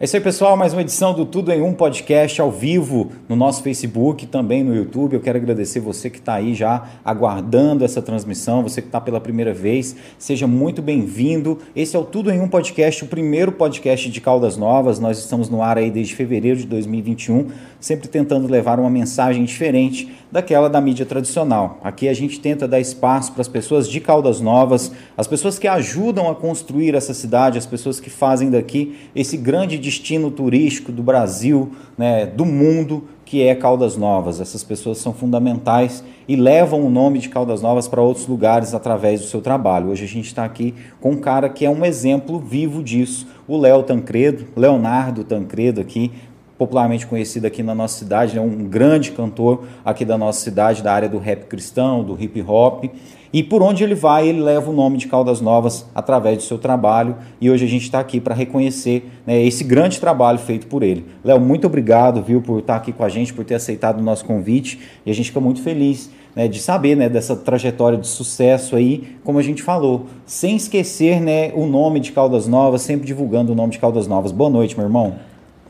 É isso aí, pessoal. Mais uma edição do Tudo em Um podcast ao vivo no nosso Facebook, também no YouTube. Eu quero agradecer você que está aí já aguardando essa transmissão, você que está pela primeira vez. Seja muito bem-vindo. Esse é o Tudo em Um podcast, o primeiro podcast de Caldas Novas. Nós estamos no ar aí desde fevereiro de 2021, sempre tentando levar uma mensagem diferente daquela da mídia tradicional. Aqui a gente tenta dar espaço para as pessoas de Caldas Novas, as pessoas que ajudam a construir essa cidade, as pessoas que fazem daqui esse grande destino turístico do Brasil, né, do mundo, que é Caldas Novas. Essas pessoas são fundamentais e levam o nome de Caldas Novas para outros lugares através do seu trabalho. Hoje a gente está aqui com um cara que é um exemplo vivo disso, o Léo Tancredo, Leonardo Tancredo aqui, popularmente conhecido aqui na nossa cidade, é um grande cantor aqui da nossa cidade, da área do rap cristão, do hip hop. E por onde ele vai, ele leva o nome de Caldas Novas através do seu trabalho. E hoje a gente está aqui para reconhecer né, esse grande trabalho feito por ele. Léo, muito obrigado, viu, por estar tá aqui com a gente, por ter aceitado o nosso convite. E a gente fica muito feliz né, de saber né, dessa trajetória de sucesso aí, como a gente falou, sem esquecer né, o nome de Caldas Novas, sempre divulgando o nome de Caldas Novas. Boa noite, meu irmão.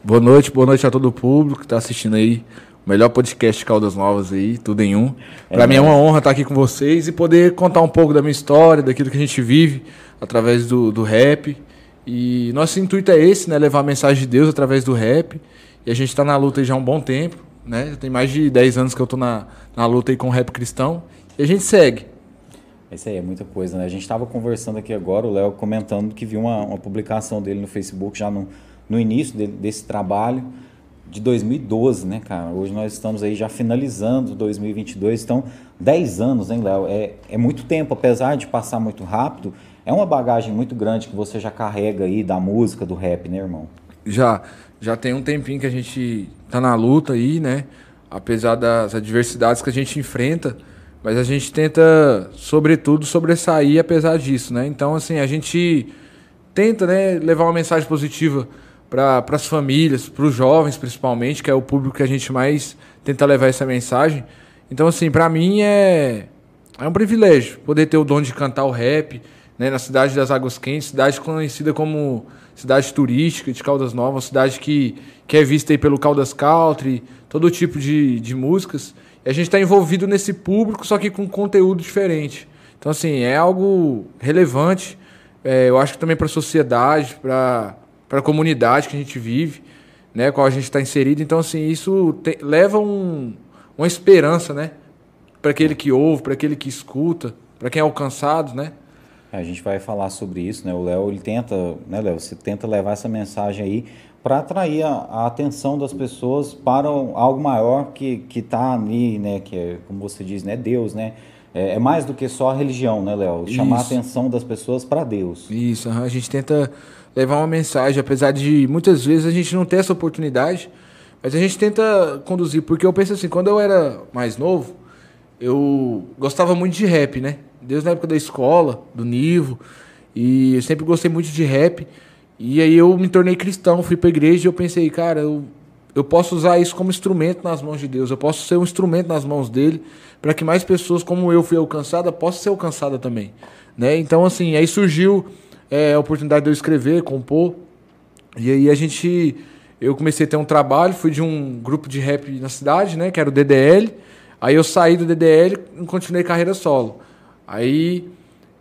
Boa noite, boa noite a todo o público que está assistindo aí. Melhor podcast Caldas Novas aí, tudo em um. Para é mim é uma honra estar aqui com vocês e poder contar um pouco da minha história, daquilo que a gente vive através do, do rap. E nosso intuito é esse, né? Levar a mensagem de Deus através do rap. E a gente está na luta já há um bom tempo, né? Tem mais de 10 anos que eu estou na, na luta aí com o rap cristão. E a gente segue. Isso aí é muita coisa, né? A gente estava conversando aqui agora, o Léo comentando que viu uma, uma publicação dele no Facebook já no no início de, desse trabalho de 2012, né, cara? Hoje nós estamos aí já finalizando 2022, então 10 anos, hein, Léo? É, é muito tempo, apesar de passar muito rápido, é uma bagagem muito grande que você já carrega aí da música, do rap, né, irmão? Já, já tem um tempinho que a gente tá na luta aí, né? Apesar das adversidades que a gente enfrenta, mas a gente tenta, sobretudo, sobressair apesar disso, né? Então, assim, a gente tenta, né, levar uma mensagem positiva para as famílias, para os jovens principalmente, que é o público que a gente mais tenta levar essa mensagem. Então, assim, para mim é, é um privilégio poder ter o dom de cantar o rap né, na cidade das Águas Quentes, cidade conhecida como cidade turística de Caldas Novas, cidade que, que é vista aí pelo Caldas Country, todo tipo de, de músicas. E a gente está envolvido nesse público, só que com conteúdo diferente. Então, assim, é algo relevante, é, eu acho que também para a sociedade, para para a comunidade que a gente vive, né, qual a gente está inserido. Então, assim, isso te, leva um, uma esperança, né, para aquele que ouve, para aquele que escuta, para quem é alcançado, né? A gente vai falar sobre isso, né? O Léo, ele tenta, né, Léo? Você tenta levar essa mensagem aí para atrair a, a, atenção das pessoas para algo maior que que está ali, né? Que é, como você diz, né? Deus, né? É, é mais do que só a religião, né, Léo? Chamar isso. a atenção das pessoas para Deus. Isso, a gente tenta levar uma mensagem, apesar de muitas vezes a gente não ter essa oportunidade, mas a gente tenta conduzir, porque eu penso assim, quando eu era mais novo, eu gostava muito de rap, né? Desde na época da escola, do Nivo, e eu sempre gostei muito de rap. E aí eu me tornei cristão, fui para a igreja e eu pensei, cara, eu, eu posso usar isso como instrumento nas mãos de Deus, eu posso ser um instrumento nas mãos dele, para que mais pessoas como eu fui alcançada possam ser alcançadas também, né? Então assim, aí surgiu é, a oportunidade de eu escrever, compor. E aí a gente. Eu comecei a ter um trabalho, fui de um grupo de rap na cidade, né? Que era o DDL. Aí eu saí do DDL e continuei carreira solo. Aí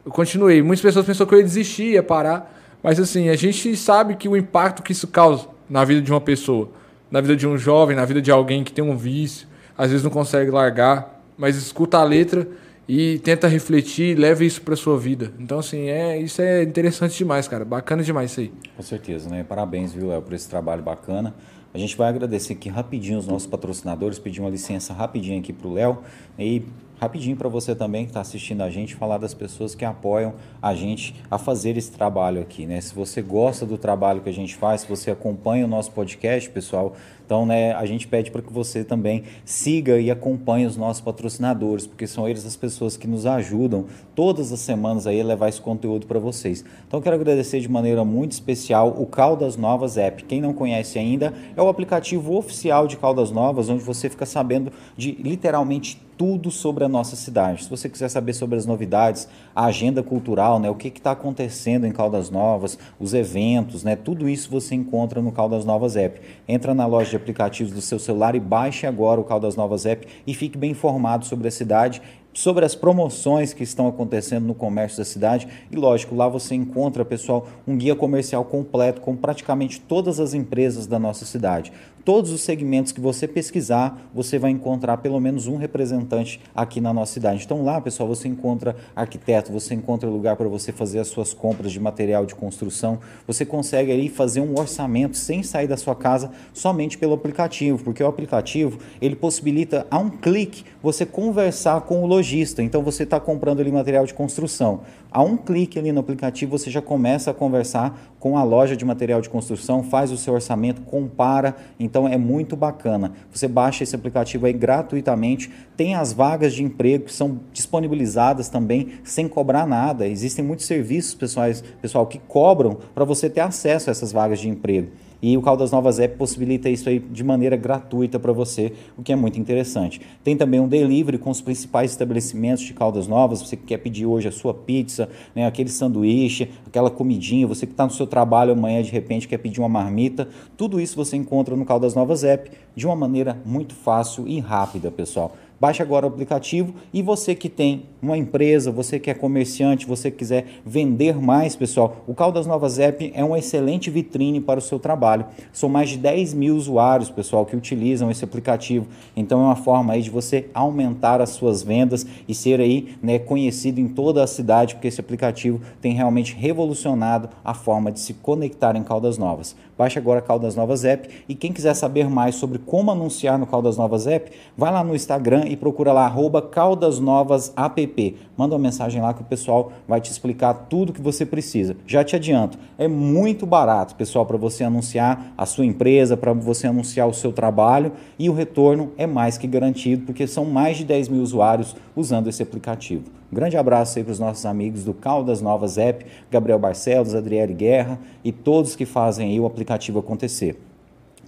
eu continuei. Muitas pessoas pensaram que eu ia desistir, ia parar. Mas assim, a gente sabe que o impacto que isso causa na vida de uma pessoa, na vida de um jovem, na vida de alguém que tem um vício, às vezes não consegue largar, mas escuta a letra e tenta refletir, leva isso para sua vida. Então assim, é, isso é interessante demais, cara. Bacana demais isso aí. Com certeza, né? Parabéns, viu, Léo, por esse trabalho bacana. A gente vai agradecer aqui rapidinho os nossos patrocinadores, pedir uma licença rapidinho aqui para o Léo e rapidinho para você também que está assistindo a gente, falar das pessoas que apoiam a gente a fazer esse trabalho aqui, né? Se você gosta do trabalho que a gente faz, se você acompanha o nosso podcast, pessoal, então, né, a gente pede para que você também siga e acompanhe os nossos patrocinadores, porque são eles as pessoas que nos ajudam todas as semanas aí a levar esse conteúdo para vocês. Então, quero agradecer de maneira muito especial o Caldas Novas App. Quem não conhece ainda, é o aplicativo oficial de Caldas Novas, onde você fica sabendo de literalmente tudo sobre a nossa cidade. Se você quiser saber sobre as novidades, a agenda cultural, né, o que está acontecendo em Caldas Novas, os eventos, né, tudo isso você encontra no Caldas Novas App. Entra na loja de aplicativos do seu celular e baixe agora o Caldas Novas App e fique bem informado sobre a cidade sobre as promoções que estão acontecendo no comércio da cidade. E lógico, lá você encontra, pessoal, um guia comercial completo com praticamente todas as empresas da nossa cidade todos os segmentos que você pesquisar, você vai encontrar pelo menos um representante aqui na nossa cidade. Então lá, pessoal, você encontra arquiteto, você encontra lugar para você fazer as suas compras de material de construção, você consegue aí fazer um orçamento sem sair da sua casa somente pelo aplicativo, porque o aplicativo ele possibilita a um clique você conversar com o lojista. Então você está comprando ali material de construção. A um clique ali no aplicativo você já começa a conversar com a loja de material de construção, faz o seu orçamento, compara. Então é muito bacana. Você baixa esse aplicativo aí gratuitamente. Tem as vagas de emprego que são disponibilizadas também sem cobrar nada. Existem muitos serviços pessoais, pessoal que cobram para você ter acesso a essas vagas de emprego. E o Caldas Novas App possibilita isso aí de maneira gratuita para você, o que é muito interessante. Tem também um delivery com os principais estabelecimentos de Caldas Novas. Você que quer pedir hoje a sua pizza, né, aquele sanduíche, aquela comidinha, você que está no seu trabalho amanhã de repente quer pedir uma marmita, tudo isso você encontra no Caldas Novas App de uma maneira muito fácil e rápida, pessoal. Baixe agora o aplicativo e você que tem uma empresa, você que é comerciante, você quiser vender mais, pessoal, o Caldas Novas App é uma excelente vitrine para o seu trabalho. São mais de 10 mil usuários, pessoal, que utilizam esse aplicativo. Então é uma forma aí de você aumentar as suas vendas e ser aí né, conhecido em toda a cidade, porque esse aplicativo tem realmente revolucionado a forma de se conectar em Caldas Novas. Baixe agora Caldas Novas App e quem quiser saber mais sobre como anunciar no Caldas Novas App, vai lá no Instagram e procura lá arroba Caldas Novas App. Manda uma mensagem lá que o pessoal vai te explicar tudo que você precisa. Já te adianto, é muito barato, pessoal, para você anunciar a sua empresa, para você anunciar o seu trabalho e o retorno é mais que garantido, porque são mais de 10 mil usuários usando esse aplicativo. Um grande abraço aí para os nossos amigos do Caldas Novas App, Gabriel Barcelos, Adriele Guerra e todos que fazem aí o aplicativo acontecer.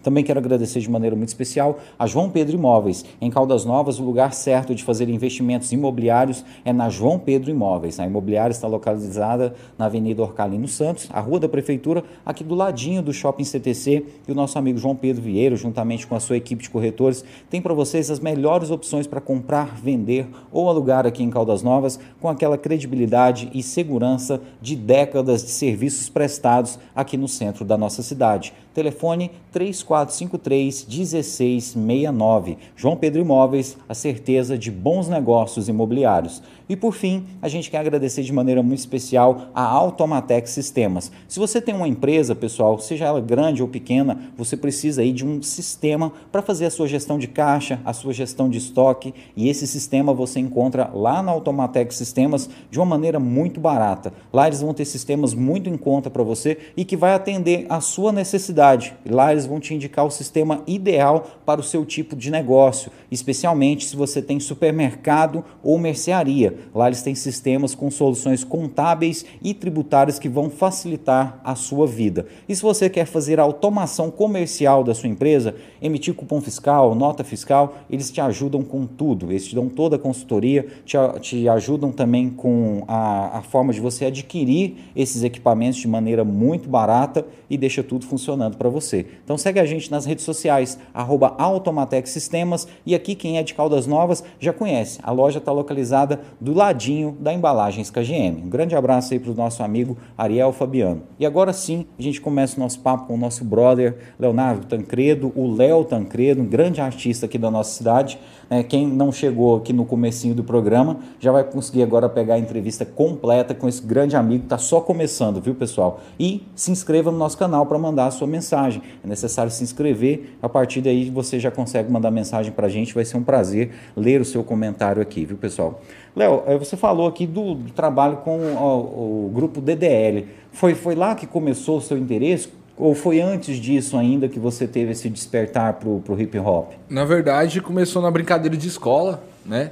Também quero agradecer de maneira muito especial a João Pedro Imóveis. Em Caldas Novas, o lugar certo de fazer investimentos imobiliários é na João Pedro Imóveis. A imobiliária está localizada na Avenida Orcalino Santos, a rua da Prefeitura, aqui do ladinho do Shopping CTC. E o nosso amigo João Pedro Vieira, juntamente com a sua equipe de corretores, tem para vocês as melhores opções para comprar, vender ou alugar aqui em Caldas Novas, com aquela credibilidade e segurança de décadas de serviços prestados aqui no centro da nossa cidade. Telefone 3453 1669. João Pedro Imóveis, a certeza de bons negócios imobiliários. E por fim, a gente quer agradecer de maneira muito especial a Automatec Sistemas. Se você tem uma empresa, pessoal, seja ela grande ou pequena, você precisa aí de um sistema para fazer a sua gestão de caixa, a sua gestão de estoque, e esse sistema você encontra lá na Automatec Sistemas de uma maneira muito barata. Lá eles vão ter sistemas muito em conta para você e que vai atender a sua necessidade. Lá eles vão te indicar o sistema ideal para o seu tipo de negócio, especialmente se você tem supermercado ou mercearia. Lá eles têm sistemas com soluções contábeis e tributárias que vão facilitar a sua vida. E se você quer fazer a automação comercial da sua empresa, emitir cupom fiscal, nota fiscal, eles te ajudam com tudo. Eles te dão toda a consultoria, te, te ajudam também com a, a forma de você adquirir esses equipamentos de maneira muito barata e deixa tudo funcionando para você. Então segue a gente nas redes sociais, arroba Automatec Sistemas, e aqui quem é de Caldas Novas já conhece. A loja está localizada do ladinho da Embalagens KGM. Um grande abraço aí para o nosso amigo Ariel Fabiano. E agora sim, a gente começa o nosso papo com o nosso brother Leonardo Tancredo, o Léo Tancredo, um grande artista aqui da nossa cidade. É, quem não chegou aqui no comecinho do programa já vai conseguir agora pegar a entrevista completa com esse grande amigo que está só começando, viu pessoal? E se inscreva no nosso canal para mandar a sua mensagem. É necessário se inscrever, a partir daí você já consegue mandar mensagem para a gente, vai ser um prazer ler o seu comentário aqui, viu pessoal? Léo, é, você falou aqui do, do trabalho com o, o, grupo DDL. Foi, foi lá que começou o seu interesse? Ou foi antes disso ainda que você teve esse despertar para o hip hop? Na verdade, começou na brincadeira de escola, né?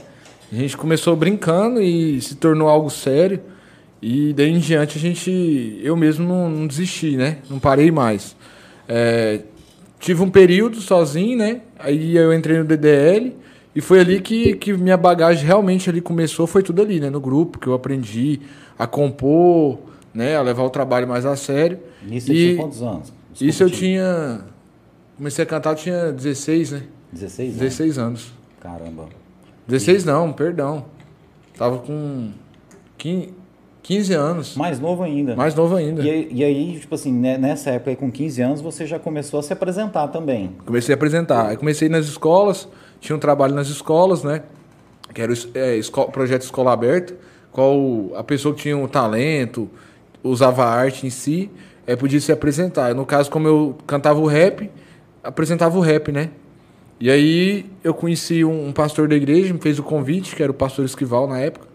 A gente começou brincando e se tornou algo sério. E daí em diante a gente, eu mesmo não, não desisti, né? Não parei mais. É, tive um período sozinho, né? Aí eu entrei no DDL e foi ali que, que minha bagagem realmente ali começou, foi tudo ali, né? No grupo, que eu aprendi a compor, né? A levar o trabalho mais a sério. Isso e, tinha quantos anos? Desculpa, isso eu tinha... Comecei a cantar, eu tinha 16, né? 16 anos? 16 anos. Caramba. 16 não, perdão. Tava com 15, 15 anos. Mais novo ainda. Mais novo ainda. E, e, aí, tipo assim, né, nessa época aí, com 15 anos, você já começou a se apresentar também. Comecei a apresentar. Aí comecei nas escolas, tinha um trabalho nas escolas, né? Que era o é, projeto Escola Aberta, qual a pessoa que tinha um talento, usava a arte em si, é, podia se apresentar. No caso, como eu cantava o rap, apresentava o rap, né? E aí eu conheci um, um pastor da igreja, me fez o convite, que era o pastor Esquival na época.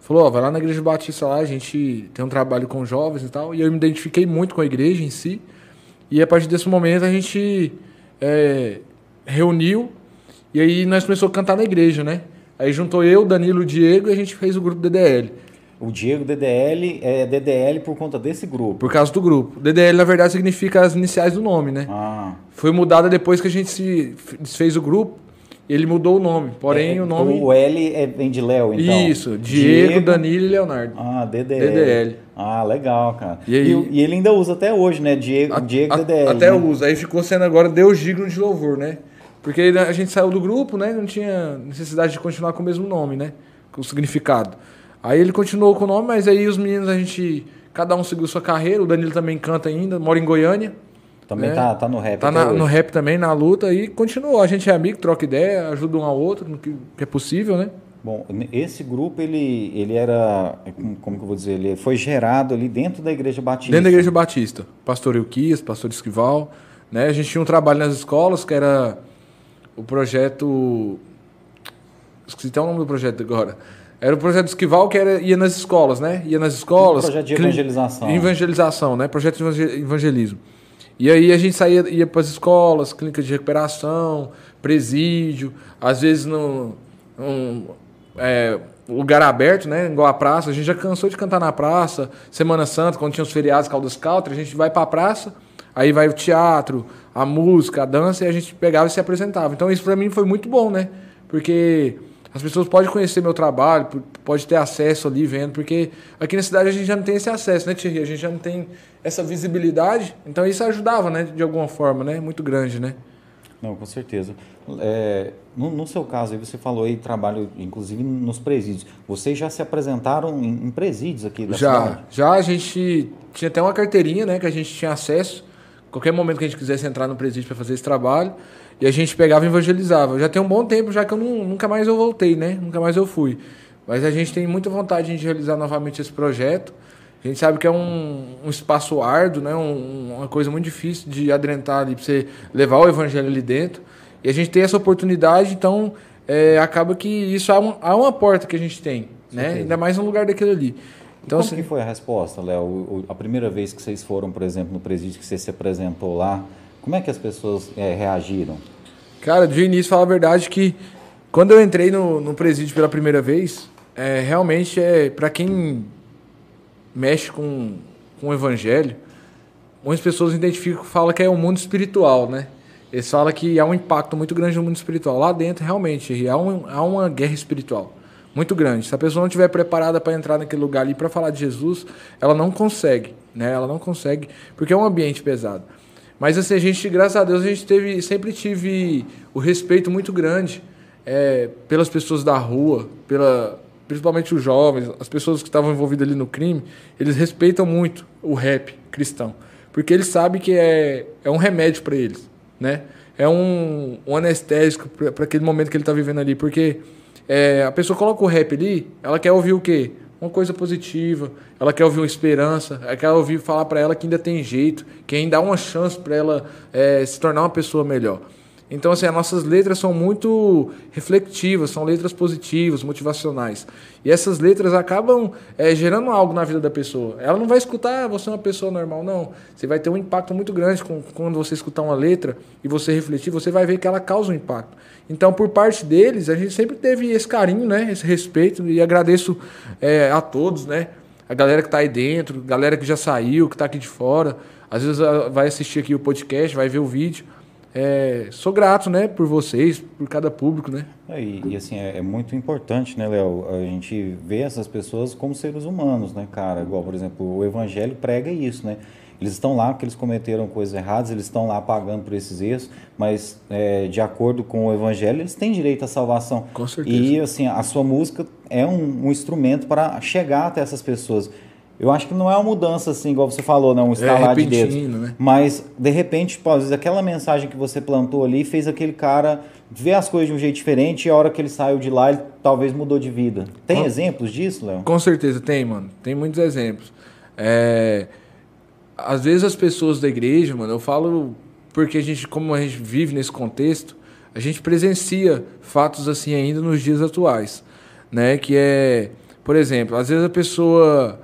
Falou, ó, vai lá na igreja batista lá, a gente tem um trabalho com jovens e tal. E eu me identifiquei muito com a igreja em si. E a partir desse momento a gente é, reuniu e aí nós começamos a cantar na igreja, né? Aí juntou eu, Danilo, Diego e a gente fez o grupo DDL. O Diego DDL é DDL por conta desse grupo. Por causa do grupo. DDL, na verdade, significa as iniciais do nome, né? Ah. Foi mudada depois que a gente se desfez o grupo. Ele mudou o nome, porém é, o nome. O L é, vem de Léo, então. Isso, Diego, Diego, Danilo e Leonardo. Ah, DDL. DDL. Ah, legal, cara. E, aí, e, e ele ainda usa até hoje, né? Diego, a, Diego a, DDL. Até né? usa. Aí ficou sendo agora Deus Digno de Louvor, né? Porque a gente saiu do grupo, né? Não tinha necessidade de continuar com o mesmo nome, né? Com o significado. Aí ele continuou com o nome, mas aí os meninos, a gente. Cada um seguiu sua carreira. O Danilo também canta ainda, mora em Goiânia. Também né? tá, tá no rap. Tá na, no rap também, na luta. E continuou. A gente é amigo, troca ideia, ajuda um ao outro no que, que é possível, né? Bom, esse grupo, ele, ele era, como que eu vou dizer, ele foi gerado ali dentro da Igreja Batista. Dentro da Igreja Batista. Pastor Euquias, pastor Esquival. Né? A gente tinha um trabalho nas escolas que era o projeto... Esqueci até o nome do projeto agora. Era o projeto Esquival que era, ia nas escolas, né? Ia nas escolas. Um projeto de evangelização. Evangelização, né? Projeto de evangelismo. E aí a gente saía, ia para as escolas, clínicas de recuperação, presídio, às vezes no um, é, lugar aberto, né? Igual a praça. A gente já cansou de cantar na praça. Semana Santa, quando tinha os feriados Caldas Country, a gente vai para a praça, aí vai o teatro, a música, a dança, e a gente pegava e se apresentava. Então isso para mim foi muito bom, né? Porque as pessoas podem conhecer meu trabalho, pode ter acesso ali vendo, porque aqui na cidade a gente já não tem esse acesso, né, Thierry? A gente já não tem essa visibilidade, então isso ajudava, né, de alguma forma, né? Muito grande, né? Não, com certeza. É, no, no, seu caso, aí você falou aí trabalho, inclusive nos presídios. Vocês já se apresentaram em, em presídios aqui da já, cidade? Já, a gente tinha até uma carteirinha, né, que a gente tinha acesso. Qualquer momento que a gente quisesse entrar no presídio para fazer esse trabalho, e a gente pegava e evangelizava. Já tem um bom tempo já que eu não, nunca mais eu voltei, né? Nunca mais eu fui. Mas a gente tem muita vontade de realizar novamente esse projeto. A gente sabe que é um, um espaço árduo, né? Um, uma coisa muito difícil de adrentar ali para você levar o evangelho ali dentro. E a gente tem essa oportunidade, então é, acaba que isso há, um, há uma porta que a gente tem, né? Ainda mais no lugar daquele ali. Então, como assim, que foi a resposta, Léo? A primeira vez que vocês foram, por exemplo, no presídio que você se apresentou lá, como é que as pessoas é, reagiram? Cara, de início, falar a verdade que quando eu entrei no, no presídio pela primeira vez, é, realmente é para quem mexe com, com o evangelho, muitas pessoas identificam falam que é um mundo espiritual, né? Eles falam que há um impacto muito grande no mundo espiritual. Lá dentro, realmente, há, um, há uma guerra espiritual muito grande. Se a pessoa não estiver preparada para entrar naquele lugar ali para falar de Jesus, ela não consegue, né? Ela não consegue, porque é um ambiente pesado. Mas assim, a gente, graças a Deus, a gente teve, sempre tive o respeito muito grande é, pelas pessoas da rua, pela, principalmente os jovens, as pessoas que estavam envolvidas ali no crime, eles respeitam muito o rap cristão, porque eles sabem que é, é um remédio para eles, né? É um, um anestésico para aquele momento que ele está vivendo ali, porque é, a pessoa coloca o rap ali, ela quer ouvir o quê? uma coisa positiva, ela quer ouvir uma esperança, ela quer ouvir falar para ela que ainda tem jeito, que ainda há uma chance para ela é, se tornar uma pessoa melhor. Então, assim, as nossas letras são muito reflexivas, são letras positivas, motivacionais. E essas letras acabam é, gerando algo na vida da pessoa. Ela não vai escutar, ah, você é uma pessoa normal, não. Você vai ter um impacto muito grande com, quando você escutar uma letra e você refletir, você vai ver que ela causa um impacto. Então, por parte deles, a gente sempre teve esse carinho, né, esse respeito, e agradeço é, a todos, né, a galera que está aí dentro, galera que já saiu, que está aqui de fora, às vezes ah, vai assistir aqui o podcast, vai ver o vídeo é, sou grato, né, por vocês, por cada público, né? É, e, e, assim, é, é, muito importante, né, Léo? A gente vê essas pessoas como seres humanos, né, cara? Igual, por exemplo, o Evangelho prega isso, né? Eles estão lá porque eles cometeram coisas erradas, eles estão lá pagando por esses erros, mas é, de acordo com o Evangelho, eles têm direito à salvação. Com certeza. E assim, a sua música é um, um instrumento para chegar até essas pessoas. Eu acho que não é uma mudança assim, igual você falou, não, um estalar é, de dedos. Né? Mas, de repente, pô, às vezes aquela mensagem que você plantou ali fez aquele cara ver as coisas de um jeito diferente e a hora que ele saiu de lá, ele talvez mudou de vida. Tem com, exemplos disso, Léo? Com certeza, tem, mano. Tem muitos exemplos. É, às vezes as pessoas da igreja, mano, eu falo porque a gente, como a gente vive nesse contexto, a gente presencia fatos assim ainda nos dias atuais, né? Que é, por exemplo, às vezes a pessoa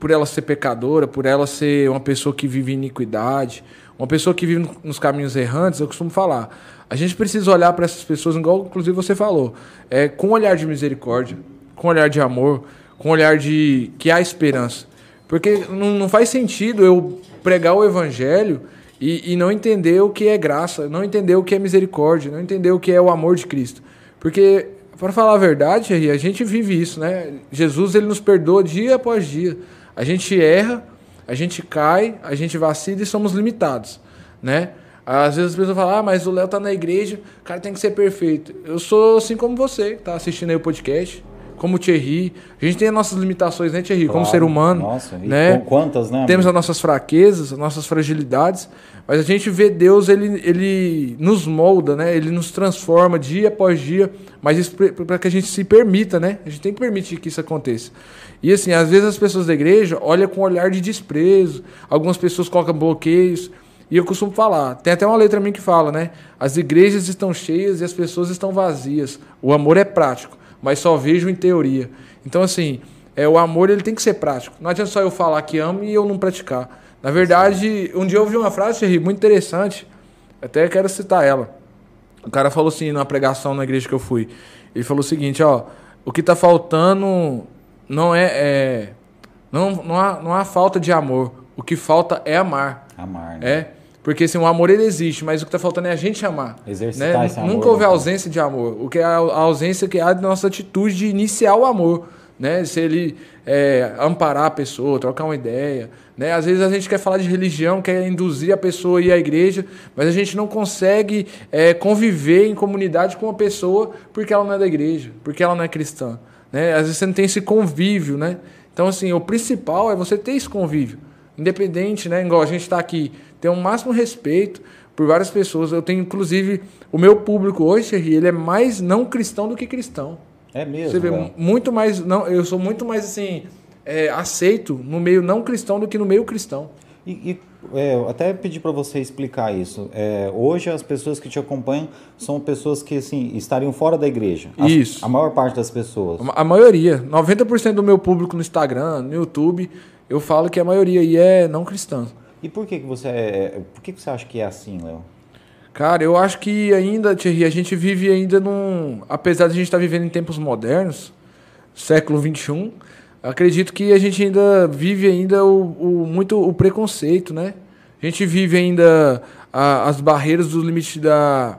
por ela ser pecadora, por ela ser uma pessoa que vive iniquidade, uma pessoa que vive nos caminhos errantes, eu costumo falar. A gente precisa olhar para essas pessoas, igual inclusive você falou, é, com um olhar de misericórdia, com um olhar de amor, com um olhar de que há esperança. Porque não, não faz sentido eu pregar o evangelho e, e não entender o que é graça, não entender o que é misericórdia, não entender o que é o amor de Cristo. Porque, para falar a verdade, a gente vive isso, né? Jesus ele nos perdoa dia após dia. A gente erra, a gente cai, a gente vacila e somos limitados, né? Às vezes as pessoas falam, ah, mas o Léo tá na igreja, o cara tem que ser perfeito. Eu sou assim como você, que tá assistindo aí o podcast, como o Thierry. A gente tem as nossas limitações, né, Thierry? Claro. Como ser humano. Nossa, né? quantas, né? Temos as nossas fraquezas, as nossas fragilidades, mas a gente vê Deus, ele, ele nos molda, né? Ele nos transforma dia após dia, mas isso para que a gente se permita, né? A gente tem que permitir que isso aconteça. E assim, às vezes as pessoas da igreja olham com um olhar de desprezo, algumas pessoas colocam bloqueios. E eu costumo falar, tem até uma letra minha que fala, né? As igrejas estão cheias e as pessoas estão vazias. O amor é prático, mas só vejo em teoria. Então, assim, é, o amor ele tem que ser prático. Não adianta só eu falar que amo e eu não praticar. Na verdade, um dia eu ouvi uma frase, muito interessante, até quero citar ela. O cara falou assim, numa pregação na igreja que eu fui. Ele falou o seguinte, ó, o que está faltando não é, é não, não, há, não há falta de amor. O que falta é amar. Amar, né? É. Porque assim, o amor ele existe, mas o que está faltando é a gente amar. Exercitar né? esse amor. Nunca houve né? ausência de amor. O que é a ausência que há de nossa atitude de iniciar o amor. Né? Se ele é, amparar a pessoa, trocar uma ideia. Né? Às vezes a gente quer falar de religião, quer induzir a pessoa a ir à igreja, mas a gente não consegue é, conviver em comunidade com uma pessoa porque ela não é da igreja, porque ela não é cristã. Né? Às vezes você não tem esse convívio, né? Então, assim, o principal é você ter esse convívio. Independente, né? Igual a gente está aqui, ter um máximo respeito por várias pessoas. Eu tenho, inclusive, o meu público hoje, ele é mais não cristão do que cristão. É mesmo? Você vê, muito mais... Não, eu sou muito mais, assim, é, aceito no meio não cristão do que no meio cristão. E, e é, eu até pedi para você explicar isso. É, hoje as pessoas que te acompanham são pessoas que assim estariam fora da igreja. As, isso. A maior parte das pessoas. A, a maioria, 90% do meu público no Instagram, no YouTube, eu falo que a maioria aí é não cristã. E por que que você é, por que que você acha que é assim, Léo? Cara, eu acho que ainda, Thierry, a gente vive ainda num. Apesar de a gente estar tá vivendo em tempos modernos, século XXI, acredito que a gente ainda vive ainda o, o muito o preconceito, né? A gente vive ainda a, as barreiras dos limites da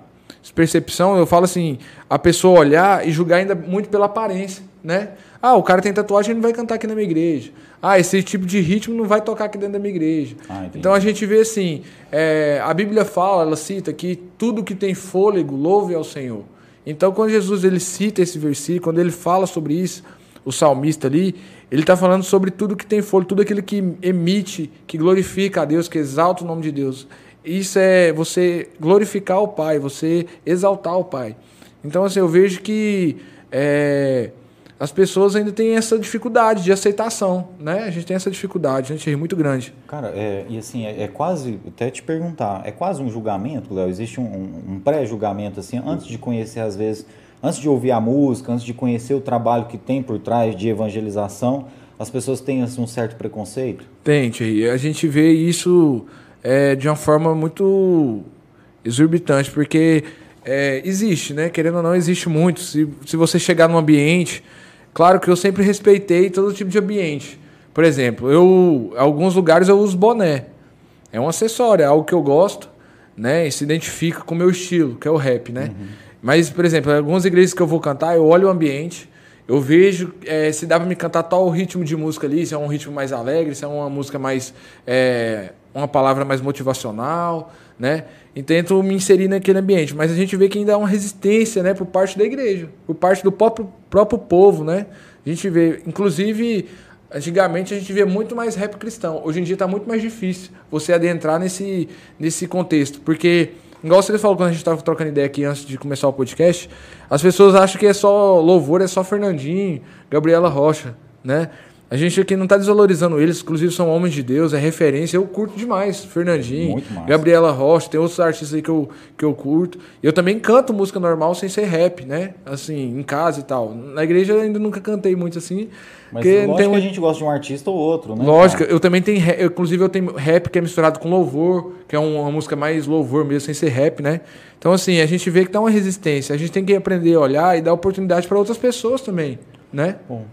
percepção. Eu falo assim, a pessoa olhar e julgar ainda muito pela aparência, né? Ah, o cara tem tatuagem, ele não vai cantar aqui na minha igreja. Ah, esse tipo de ritmo não vai tocar aqui dentro da minha igreja. Ah, então a gente vê assim, é, a Bíblia fala, ela cita que tudo que tem fôlego louve ao Senhor. Então quando Jesus ele cita esse versículo, quando ele fala sobre isso, o salmista ali, ele está falando sobre tudo que tem fôlego, tudo aquilo que emite, que glorifica a Deus, que exalta o nome de Deus. Isso é você glorificar o Pai, você exaltar o Pai. Então, assim, eu vejo que é, as pessoas ainda têm essa dificuldade de aceitação, né? A gente tem essa dificuldade, a gente é muito grande. Cara, é, e assim, é, é, quase, até te perguntar, é quase um julgamento, Léo? Existe um, um pré-julgamento, assim, antes de conhecer, às vezes antes de ouvir a música, antes de conhecer o trabalho que tem por trás de evangelização, as pessoas têm assim, um certo preconceito? Tem, Thierry. A gente vê isso é, de uma forma muito exorbitante, porque é, existe, né? Querendo ou não, existe muito. Se, se você chegar num ambiente, claro que eu sempre respeitei todo tipo de ambiente. Por exemplo, eu, em alguns lugares eu uso boné. É um acessório, é algo que eu gosto. né? E se identifica com o meu estilo, que é o rap, né? Uhum. Mas, por exemplo, algumas igrejas que eu vou cantar, eu olho o ambiente, eu vejo é, se dá para me cantar tal ritmo de música ali, se é um ritmo mais alegre, se é uma música mais. É, uma palavra mais motivacional, né? E tento me inserir naquele ambiente. Mas a gente vê que ainda há uma resistência, né, por parte da igreja, por parte do próprio, próprio povo, né? A gente vê, inclusive, antigamente a gente vê muito mais rap cristão. Hoje em dia está muito mais difícil você adentrar nesse, nesse contexto, porque Igual você falou quando a gente estava trocando ideia aqui antes de começar o podcast, as pessoas acham que é só louvor, é só Fernandinho, Gabriela Rocha, né? A gente aqui não está desvalorizando eles, inclusive são homens de Deus, é referência. Eu curto demais Fernandinho, Gabriela Rocha, tem outros artistas aí que eu, que eu curto. Eu também canto música normal sem ser rap, né? Assim, em casa e tal. Na igreja eu ainda nunca cantei muito assim. Mas lógico tem... que a gente gosta de um artista ou outro, né? Lógico, eu também tenho. Eu, inclusive eu tenho rap que é misturado com louvor, que é uma música mais louvor mesmo, sem ser rap, né? Então, assim, a gente vê que tá uma resistência. A gente tem que aprender a olhar e dar oportunidade para outras pessoas também, né? Bom.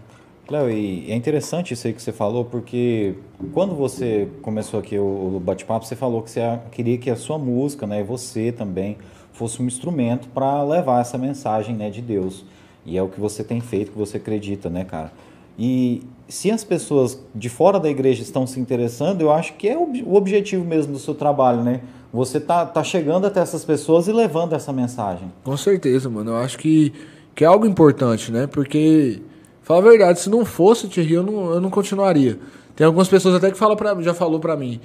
Léo, e é interessante isso aí que você falou, porque quando você começou aqui o, bate-papo, você falou que você queria que a sua música, né, você também, fosse um instrumento para levar essa mensagem, né, de Deus. E é o que você tem feito, que você acredita, né, cara? E se as pessoas de fora da igreja estão se interessando, eu acho que é o objetivo mesmo do seu trabalho, né? Você tá, tá chegando até essas pessoas e levando essa mensagem. Com certeza, mano. Eu acho que, que é algo importante, né? Porque Fala a verdade, se não fosse o Thierry, eu não, eu não continuaria. Tem algumas pessoas até que fala pra, já falou para mim,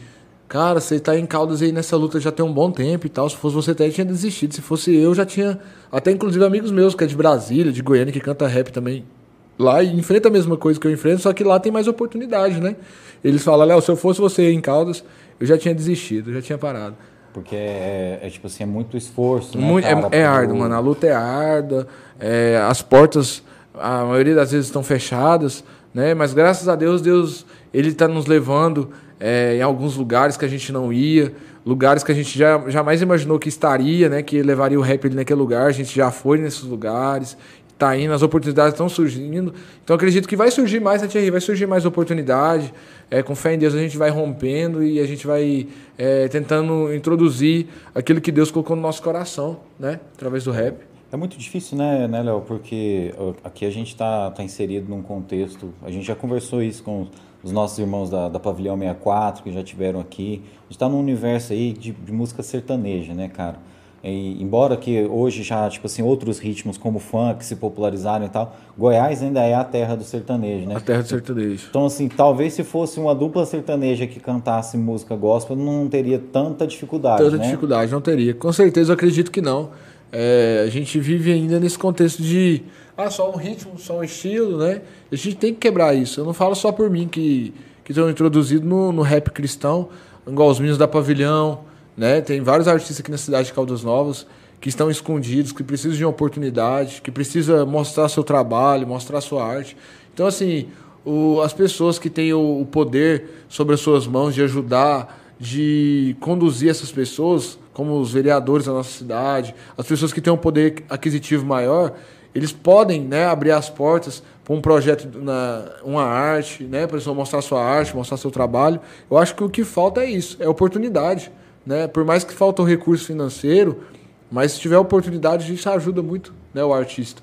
cara, você tá em Caldas aí nessa luta já tem um bom tempo e tal. Se fosse você até tinha desistido. Se fosse eu, já tinha. Até inclusive amigos meus, que é de Brasília, de Goiânia, que canta rap também. Lá e enfrenta a mesma coisa que eu enfrento, só que lá tem mais oportunidade, né? Eles falam, Léo, se eu fosse você em Caldas, eu já tinha desistido, eu já tinha parado. Porque é, é tipo assim, é muito esforço, né, muito, é, cara, é, é árduo, mano. A luta é árdua, é, as portas a maioria das vezes estão fechadas, né? Mas graças a Deus, Deus ele está nos levando é, em alguns lugares que a gente não ia, lugares que a gente já jamais imaginou que estaria, né? Que levaria o rap ali naquele lugar. A gente já foi nesses lugares, está indo, as oportunidades estão surgindo. Então acredito que vai surgir mais, né, Thierry? Vai surgir mais oportunidade. É, com fé em Deus a gente vai rompendo e a gente vai é, tentando introduzir aquilo que Deus colocou no nosso coração, né? Através do rap. É muito difícil, né, né Léo? Porque aqui a gente está tá inserido num contexto. A gente já conversou isso com os nossos irmãos da, da Pavilhão 64 que já tiveram aqui. A gente está num universo aí de, de, música sertaneja, né, cara? E, embora que hoje já, tipo assim, outros ritmos como funk se popularizaram e tal, Goiás ainda é a terra do sertanejo, né? A terra do sertanejo. Então, assim, talvez se fosse uma dupla sertaneja que cantasse música gospel, não teria tanta dificuldade, Tanta né? dificuldade, não teria. Com certeza, eu acredito que não. É, a gente vive ainda nesse contexto de ah, só um ritmo, só um estilo, né? A gente tem que quebrar isso. Eu não falo só por mim que que estão introduzidos no, no rap cristão, igual os meninos da Pavilhão, né? Tem vários artistas aqui na cidade de Caldas Novas que estão escondidos, que precisam de uma oportunidade, que precisa mostrar seu trabalho, mostrar sua arte. Então, assim, o, as pessoas que têm o, o poder sobre as suas mãos de ajudar, de conduzir essas pessoas, como os vereadores da nossa cidade, as pessoas que têm um poder aquisitivo maior, eles podem né, abrir as portas para um projeto, na, uma arte, né, para a pessoa mostrar sua arte, mostrar seu trabalho. Eu acho que o que falta é isso, é oportunidade. Né? Por mais que falta o recurso financeiro, mas se tiver oportunidade, isso ajuda muito né, o artista.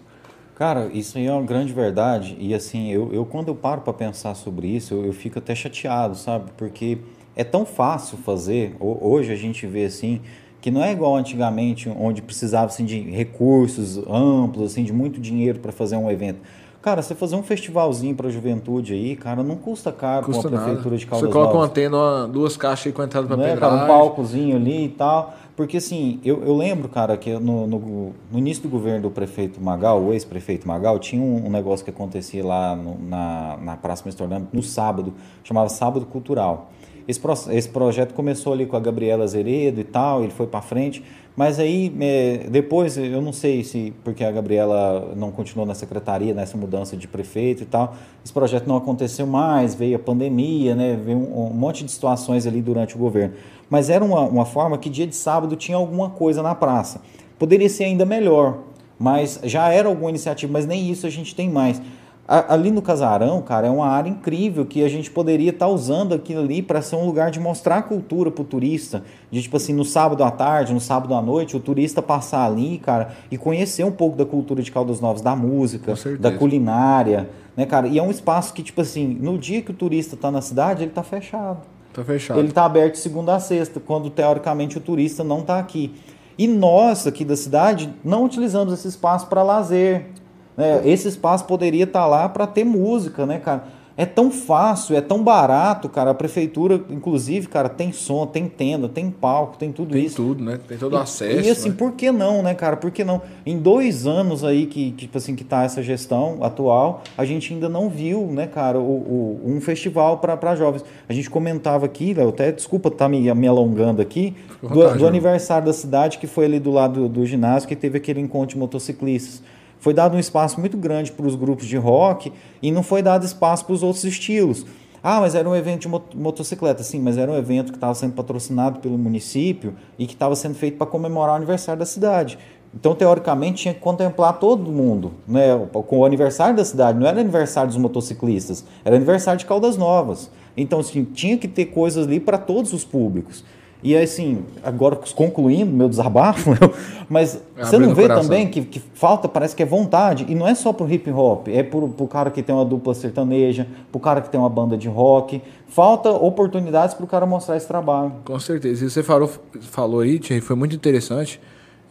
Cara, isso aí é uma grande verdade. E assim, eu, eu quando eu paro para pensar sobre isso, eu, eu fico até chateado, sabe? Porque é tão fácil fazer. Hoje a gente vê assim que não é igual antigamente, onde precisava assim, de recursos amplos, assim, de muito dinheiro para fazer um evento. Cara, você fazer um festivalzinho para a juventude aí, cara, não custa caro custa com a prefeitura nada. de Caldas Você coloca uma antena, duas caixas aí com entrada para é, cara, um palcozinho ali e tal. Porque assim, eu, eu lembro, cara, que no, no, no, início do governo do prefeito Magal, o ex-prefeito Magal, tinha um, um, negócio que acontecia lá no, na, na Praça Mestre no sábado, chamava Sábado Cultural. Esse, esse projeto começou ali com a Gabriela Zeredo e tal, ele foi para frente, mas aí é, depois, eu não sei se porque a Gabriela não continuou na secretaria, nessa mudança de prefeito e tal, esse projeto não aconteceu mais, veio a pandemia, né, veio um, um monte de situações ali durante o governo. Mas era uma, uma forma que dia de sábado tinha alguma coisa na praça. Poderia ser ainda melhor, mas já era alguma iniciativa, mas nem isso a gente tem mais. Ali no casarão, cara, é uma área incrível que a gente poderia estar tá usando aquilo ali para ser um lugar de mostrar cultura para o turista. De tipo assim, no sábado à tarde, no sábado à noite, o turista passar ali, cara, e conhecer um pouco da cultura de Caldas Novas, da música, da culinária, né, cara? E é um espaço que, tipo assim, no dia que o turista está na cidade, ele está fechado. Tá fechado. Ele está aberto de segunda a sexta, quando teoricamente o turista não está aqui. E nós aqui da cidade não utilizamos esse espaço para lazer, né? Esse espaço poderia estar tá lá para ter música, né, cara? É tão fácil, é tão barato, cara. A prefeitura, inclusive, cara, tem som, tem tenda, tem palco, tem tudo tem isso. Tem tudo, né? Tem todo o acesso. E assim, né? por que não, né, cara? Por que não? Em dois anos aí que, tipo assim, que tá essa gestão atual, a gente ainda não viu, né, cara, o, o um festival para jovens. A gente comentava aqui, Léo, até desculpa estar tá me, me alongando aqui, do, do aniversário da cidade, que foi ali do lado do, do ginásio, que teve aquele encontro de motociclistas foi dado um espaço muito grande para os grupos de rock e não foi dado espaço para os outros estilos. Ah, mas era um evento de motocicleta. Sim, mas era um evento que estava sendo patrocinado pelo município e que estava sendo feito para comemorar o aniversário da cidade. Então, teoricamente, tinha que contemplar todo mundo, né? Com o aniversário da cidade, não era aniversário dos motociclistas, era aniversário de Caldas Novas. Então, assim, tinha que ter coisas ali para todos os públicos. E assim, agora concluindo meu desabafo, mas você não vê também que, que, falta, parece que é vontade, e não é só pro hip hop, é pro, pro cara que tem uma dupla sertaneja, pro cara que tem uma banda de rock. Falta oportunidades pro cara mostrar esse trabalho. Com certeza. E você falou, falou aí, Thierry, foi muito interessante.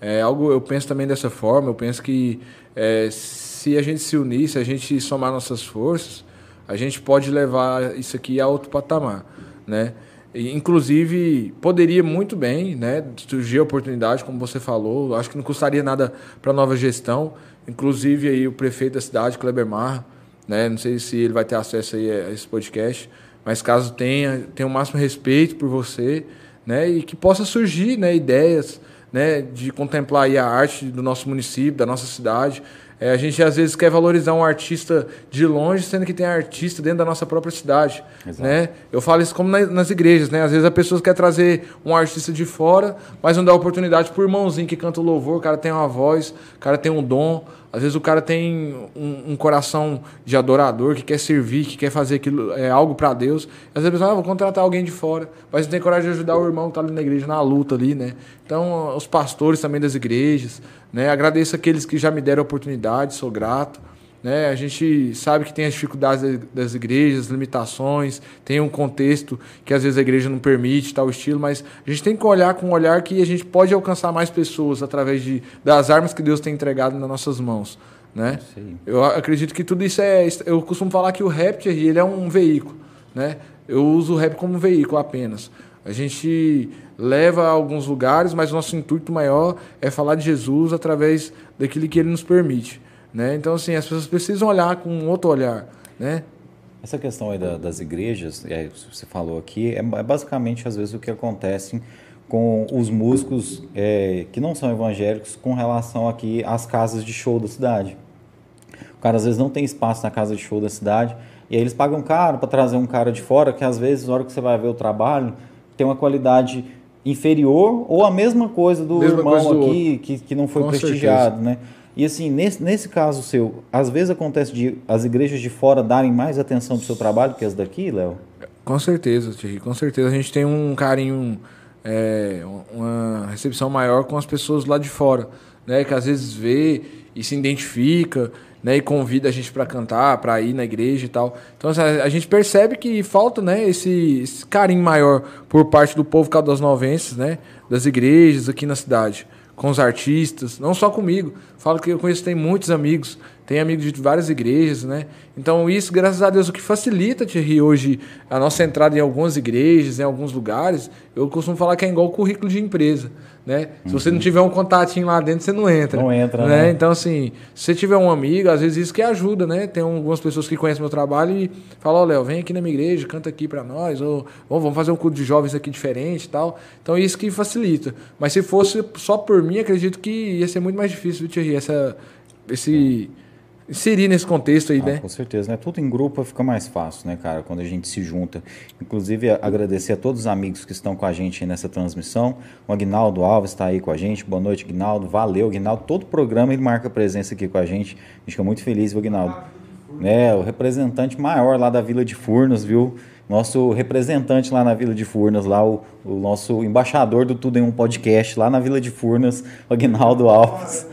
É algo, eu penso também dessa forma, eu penso que é, se a gente se unir, se a gente somar nossas forças, a gente pode levar isso aqui a outro patamar, né? Inclusive, poderia muito bem né, surgir a oportunidade, como você falou. Acho que não custaria nada para a nova gestão. Inclusive, aí, o prefeito da cidade, Kleber Marra, né, não sei se ele vai ter acesso aí a esse podcast, mas caso tenha, tenha o máximo respeito por você né, e que possa surgir né, ideias né, de contemplar aí a arte do nosso município, da nossa cidade. É, a gente às vezes quer valorizar um artista de longe, sendo que tem artista dentro da nossa própria cidade. Né? Eu falo isso como nas igrejas, né? Às vezes a pessoa quer trazer um artista de fora, mas não dá oportunidade pro irmãozinho que canta o louvor, o cara tem uma voz, o cara tem um dom. Às vezes o cara tem um, um coração de adorador, que quer servir, que quer fazer aquilo, é, algo para Deus. Às vezes a ah, vou contratar alguém de fora, mas não tem coragem de ajudar o irmão que está ali na igreja, na luta ali, né? Então, os pastores também das igrejas, né? Agradeço aqueles que já me deram oportunidade, sou grato. Né? A gente sabe que tem as dificuldades das igrejas, limitações, tem um contexto que às vezes a igreja não permite tal estilo, mas a gente tem que olhar com um olhar que a gente pode alcançar mais pessoas através de, das armas que Deus tem entregado nas nossas mãos. Né? Eu acredito que tudo isso é. Eu costumo falar que o rap ele é um veículo. Né? Eu uso o rap como um veículo apenas. A gente leva a alguns lugares, mas o nosso intuito maior é falar de Jesus através daquilo que ele nos permite. Né? Então, assim, as pessoas precisam olhar com outro olhar. Né? Essa questão aí da, das igrejas, é, você falou aqui, é, é, basicamente às vezes o que acontece com os músicos é, que não são evangélicos com relação aqui às casas de show da cidade. O cara às vezes não tem espaço na casa de show da cidade e aí eles pagam caro para trazer um cara de fora que às vezes na hora que você vai ver o trabalho tem uma qualidade inferior ou a mesma coisa do mesma irmão coisa do aqui que, que não foi com prestigiado, certeza. né? E assim, nesse, nesse caso seu, às vezes acontece de as igrejas de fora darem mais atenção do seu trabalho que as daqui, Léo? Com certeza, Thierry, com certeza. A gente tem um carinho, é, uma recepção maior com as pessoas lá de fora, né? Que às vezes vê e se identifica, né? E convida a gente para cantar, para ir na igreja e tal. Então assim, a gente percebe que falta, né? Esse, esse carinho maior por parte do povo caldas-novenses, né? Das igrejas aqui na cidade com os artistas, não só comigo. Falo que eu conheço, tem muitos amigos, tem amigos de várias igrejas, né? Então isso, graças a Deus, o que facilita, Thierry, hoje a nossa entrada em algumas igrejas, em alguns lugares, eu costumo falar que é igual o currículo de empresa. Né? Se você não tiver um contatinho lá dentro, você não entra. Não entra, né? né? Então, assim, se você tiver um amigo, às vezes isso que ajuda, né? Tem algumas pessoas que conhecem meu trabalho e falam, ó, oh, Léo, vem aqui na minha igreja, canta aqui para nós, ou vamos fazer um culto de jovens aqui diferente e tal. Então, isso que facilita. Mas se fosse só por mim, acredito que ia ser muito mais difícil, Thierry, essa, esse inserir nesse contexto aí, ah, né? Com certeza, né? Tudo em grupo fica mais fácil, né, cara? Quando a gente se junta. Inclusive, agradecer a todos os amigos que estão com a gente nessa transmissão. O Agnaldo Alves está aí com a gente. Boa noite, Agnaldo. Valeu, Agnaldo. Todo programa ele marca presença aqui com a gente. A gente fica muito feliz, viu, Agnaldo? né? O representante maior lá da Vila de Furnas, viu? Nosso representante lá na Vila de Furnas, lá o, o nosso embaixador do Tudo em um Podcast lá na Vila de Furnas, o Aguinaldo Alves.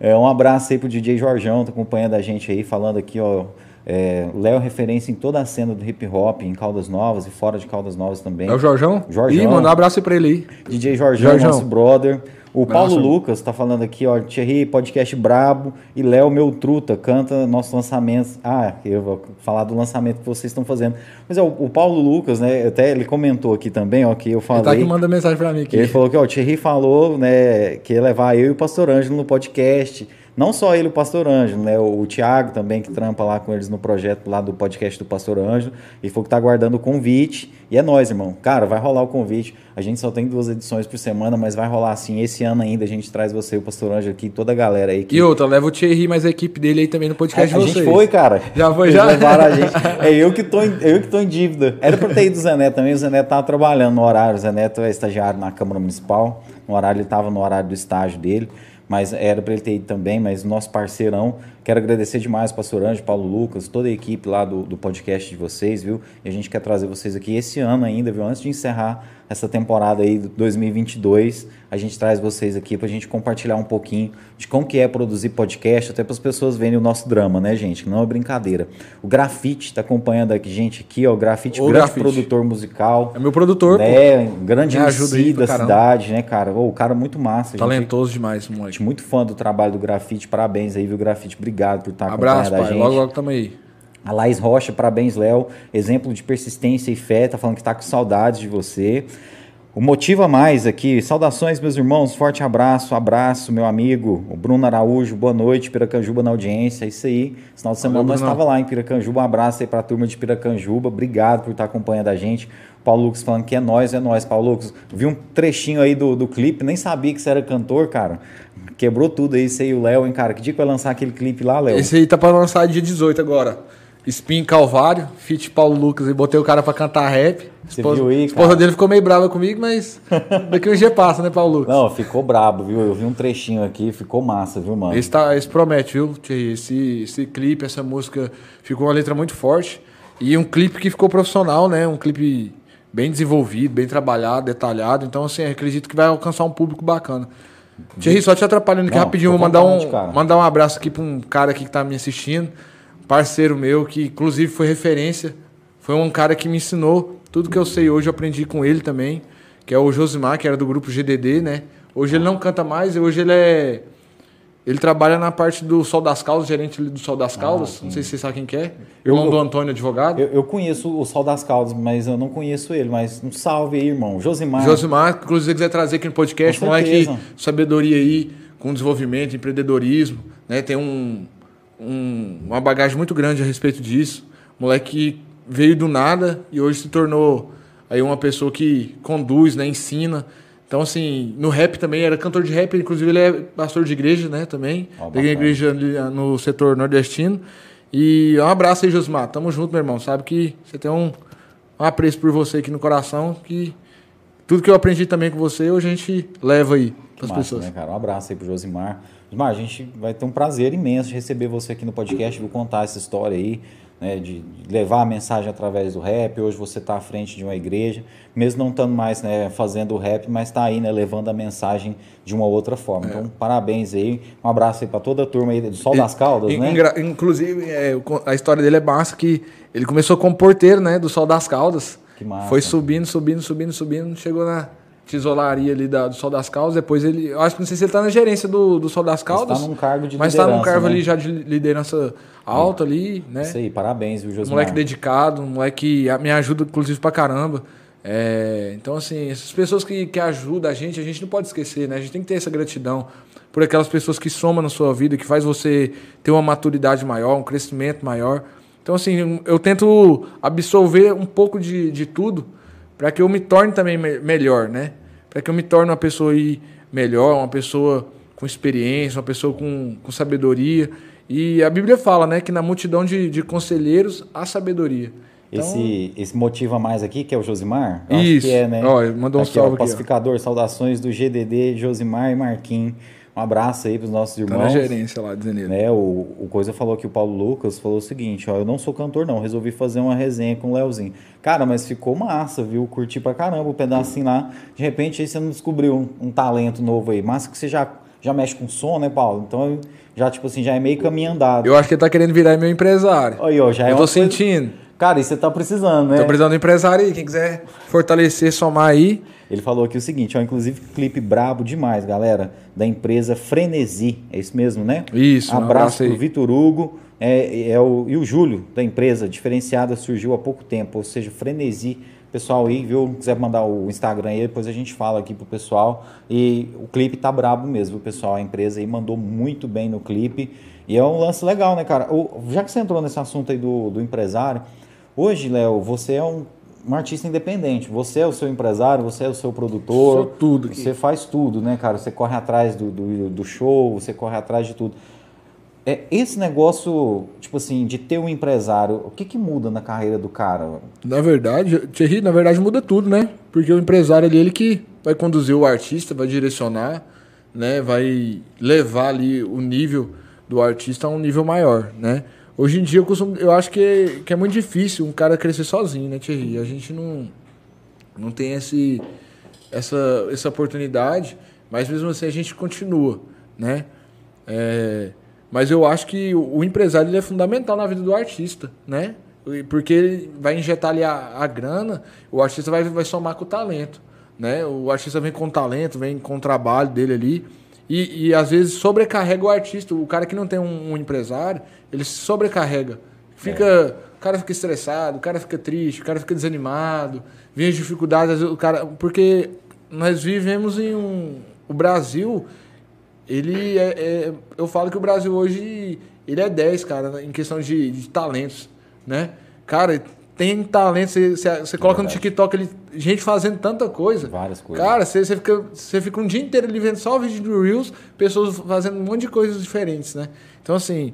É, um abraço aí pro DJ Jorjão, tá acompanhando a gente aí, falando aqui, ó. É, Léo é referência em toda a cena do hip hop, em Caldas Novas e fora de Caldas Novas também. É o Jorjão? Jorjão. Ih, manda um abraço pra ele aí. DJ Jorjão, Jorjão. nosso brother. O. Paulo Lucas tá falando aqui, ó, Thierry, podcast brabo. E Léo, meu truta, canta nosso lançamento. Ah, eu vou falar do lançamento que vocês estão fazendo. Mas é, o, Paulo Lucas, né, até ele comentou aqui também, ó, que eu Ele tá aqui falei. mandando mensagem pra mim aqui. Ele falou que ó, o Thierry falou né, que ia levar eu e o Pastor Ângelo no podcast. Não só ele o Pastor Ângelo, né? O, o Thiago também, que trampa lá com eles no projeto lá do podcast do Pastor Ângelo. E falou que tá aguardando o convite. E é nóis, irmão. Cara, vai rolar o convite. A gente só tem duas edições por semana, mas vai rolar assim. Esse ano ainda a gente traz você o Pastor Ângelo aqui, toda a galera aí. Que... E outra, leva o Thierry mais a equipe dele aí também no A, podcast a de gente vocês. foi, cara. Já foi, Eles já? levaram a gente. É eu que tô em, eu que tô em dívida. Era pra ter ido o Neto também. O Neto tava trabalhando no horário. O Neto é estagiário na Câmara Municipal. No horário, ele tava no horário do estágio dele. Mas era para ele ter ido também, mas nosso parceirão. Quero agradecer demais Pastor Anjo, Paulo Lucas, toda a equipe lá do, do podcast de vocês, viu? E a gente quer trazer vocês aqui esse ano ainda, viu? Antes de encerrar essa temporada aí do 2022, a gente traz vocês aqui para a gente compartilhar um pouquinho de como que é produzir podcast, até para as pessoas verem o nosso drama, né, gente? Que não é brincadeira. O Grafite está acompanhando aqui, gente, aqui, ó, o Grafite, grande Grafite. produtor musical. É meu produtor, né? Grande MC da caramba. cidade, né, cara? Ô, o cara muito massa. gente. Talentoso demais, moleque. Gente, muito fã do trabalho do Grafite. Parabéns aí, viu, Grafite? Obrigado por estar Abraço, acompanhando a pai. gente. Logo, logo tamo aí. A Laís Rocha, parabéns, Léo. Exemplo de persistência e fé. Tá falando que tá com saudades de você. O Motiva Mais aqui. Saudações, meus irmãos. Forte abraço. Abraço, meu amigo. O Bruno Araújo. Boa noite. Piracanjuba na audiência. É isso aí. Final de semana Valeu, nós estava lá em Piracanjuba. Um abraço aí pra turma de Piracanjuba. Obrigado por estar acompanhando a gente. Paulo Lucas falando que é nós, é nós. Paulo Lucas, vi um trechinho aí do, do clipe. Nem sabia que você era cantor, cara. Quebrou tudo aí, você e o Léo, hein, cara. Que dia que vai lançar aquele clipe lá, Léo? Esse aí tá pra lançar dia 18 agora. Spin Calvário, feat Paulo Lucas. E botei o cara pra cantar rap. Você Esposa, viu aí, esposa cara? dele ficou meio brava comigo, mas daqui uns dias passa, né, Paulo Lucas? Não, ficou brabo, viu? Eu vi um trechinho aqui, ficou massa, viu, mano? Esse, tá, esse promete, viu, Thierry? Esse, esse clipe, essa música ficou uma letra muito forte. E um clipe que ficou profissional, né? Um clipe bem desenvolvido, bem trabalhado, detalhado. Então, assim, acredito que vai alcançar um público bacana. Thierry, só te atrapalhando aqui Não, rapidinho, vou mandar um, mandar um abraço aqui pra um cara aqui que tá me assistindo, parceiro meu, que inclusive foi referência. Foi um cara que me ensinou tudo que eu sei hoje, eu aprendi com ele também, que é o Josimar, que era do grupo GDD, né? Hoje ele não canta mais, hoje ele é. Ele trabalha na parte do Sol das Caldas, gerente do Sol das Caldas. não sei se você sabe quem que é. Eu- Irmão do Antônio, advogado. Eu, eu conheço o Sol das Caldas, mas eu não conheço ele. Mas um salve aí, irmão. Josimar. Josimar, inclusive, quiser trazer aqui no podcast, moleque, sabedoria aí, com desenvolvimento, empreendedorismo, né? Tem um, um- uma bagagem muito grande a respeito disso. Moleque que veio do nada e hoje se tornou aí uma pessoa que conduz, né? Ensina. Então, assim, no rap também, era cantor de rap, inclusive ele é pastor de igreja, né, também. Ó, Peguei igreja ah, no setor nordestino. E um abraço aí, Josimar. Tamo junto, meu irmão. Sabe que você tem um, um apreço por você aqui no coração, que tudo que eu aprendi também com você, hoje a gente leva aí pras massa, pessoas. né, cara? Um abraço aí pro Josimar. Josimar, a gente vai ter um prazer imenso de receber você aqui no podcast, viu, contar essa história aí, né, de levar a mensagem através do rap. Hoje você está à frente de uma igreja, mesmo não estando mais né, fazendo o rap, mas está aí, né, levando a mensagem de uma outra forma. É. Então, parabéns aí. Um abraço aí para toda a turma aí do Sol das Caldas, In- né? Inclusive, é, a história dele é massa que ele começou como porteiro, né, do Sol das Caldas. Que massa. Foi subindo, subindo, subindo, subindo, chegou na tesolaria ali da- do Sol das Caldas. Depois ele, eu acho que não sei se ele tá na gerência do, do Sol das Caldas. tá num cargo de Mas tá num cargo né? ali já de liderança alta ali, né? Isso aí, parabéns, viu, Um moleque dedicado, um moleque que me ajuda, inclusive, pra caramba. É, então, assim, essas pessoas que, que ajudam a gente, a gente não pode esquecer, né? A gente tem que ter essa gratidão por aquelas pessoas que somam na sua vida, que faz você ter uma maturidade maior, um crescimento maior. Então, assim, eu tento absorver um pouco de, de tudo para que eu me torne também me- melhor, né? Para que eu me torne uma pessoa aí melhor, uma pessoa com experiência, uma pessoa com, com sabedoria. E a Bíblia fala, né, que na multidão de, de conselheiros há sabedoria. Então, Esse, esse motiva mais aqui, que é o Josimar? Eu acho Isso. que é, né? Ó, mandou um Aqui, salve aqui, ó. Pacificador, saudações do GDD, Josimar e Marquinhos. Um abraço aí pros nossos irmãos. Tá na gerência lá de Zeneiro. Né, o, o Coisa falou que o Paulo Lucas falou o seguinte, ó, eu não sou cantor não, resolvi fazer uma resenha com o Leozinho. Cara, mas ficou massa, viu? Curti pra caramba o pedacinho lá. De repente aí você não descobriu um, um talento novo aí. Massa que você já, já mexe com som, né, Paulo? Então já, tipo assim, já é meio caminho andado. Eu acho que ele tá querendo virar meu empresário. Aí, ó, já é eu tô sentindo. Cara, e você tá precisando, né? Tô precisando de empresário aí. Quem quiser fortalecer, somar aí. Ele falou aqui o seguinte, ó, inclusive clipe brabo demais, galera, da empresa Frenesi. É isso mesmo, né? Isso. Abraço, um abraço pro Vitor Hugo é, é o, e o Júlio, da empresa diferenciada, surgiu há pouco tempo, ou seja, Frenesi. Pessoal aí, viu? Quiser mandar o Instagram aí, depois a gente fala aqui pro pessoal. E o clipe tá brabo mesmo, pessoal. A empresa aí mandou muito bem no clipe. E é um lance legal, né, cara? Já que você entrou nesse assunto aí do, do empresário, hoje, Léo, você é um um artista independente. Você é o seu empresário, você é o seu produtor. Sou tudo. Você faz tudo, né, cara? Você corre atrás do, do, do, show, você corre atrás de tudo. É, esse negócio, tipo assim, de ter um empresário, o que, que muda na carreira do cara? Na verdade, Thierry, na verdade muda tudo, né? Porque o empresário ali, ele que vai conduzir o artista, vai direcionar, né? Vai levar ali o nível do artista a um nível maior, né? Hoje em dia eu, costumo, eu acho que, que é muito difícil um cara crescer sozinho, né, Thierry? A gente não, não tem esse, essa, essa oportunidade, mas mesmo assim a gente continua, né? É, mas eu acho que o, empresário é fundamental na vida do artista, né? Porque ele vai injetar ali a, a grana, o artista vai, vai somar com o talento, né? O artista vem com talento, vem com o trabalho dele ali, e, e às vezes sobrecarrega o artista. O cara que não tem um, um empresário, ele se sobrecarrega. Fica, é. O cara fica estressado, o cara fica triste, o cara fica desanimado, vem as dificuldades, o cara. Porque nós vivemos em um. O Brasil, ele é, é, Eu falo que o Brasil hoje ele é 10, cara, em questão de, de talentos. Né? Cara, tem talento, você, você, você coloca no TikTok ali, gente fazendo tanta coisa. Várias coisas. Cara, você, você, fica, você fica um dia inteiro ali vendo só o vídeo do Reels, pessoas fazendo um monte de coisas diferentes, né? Então, assim,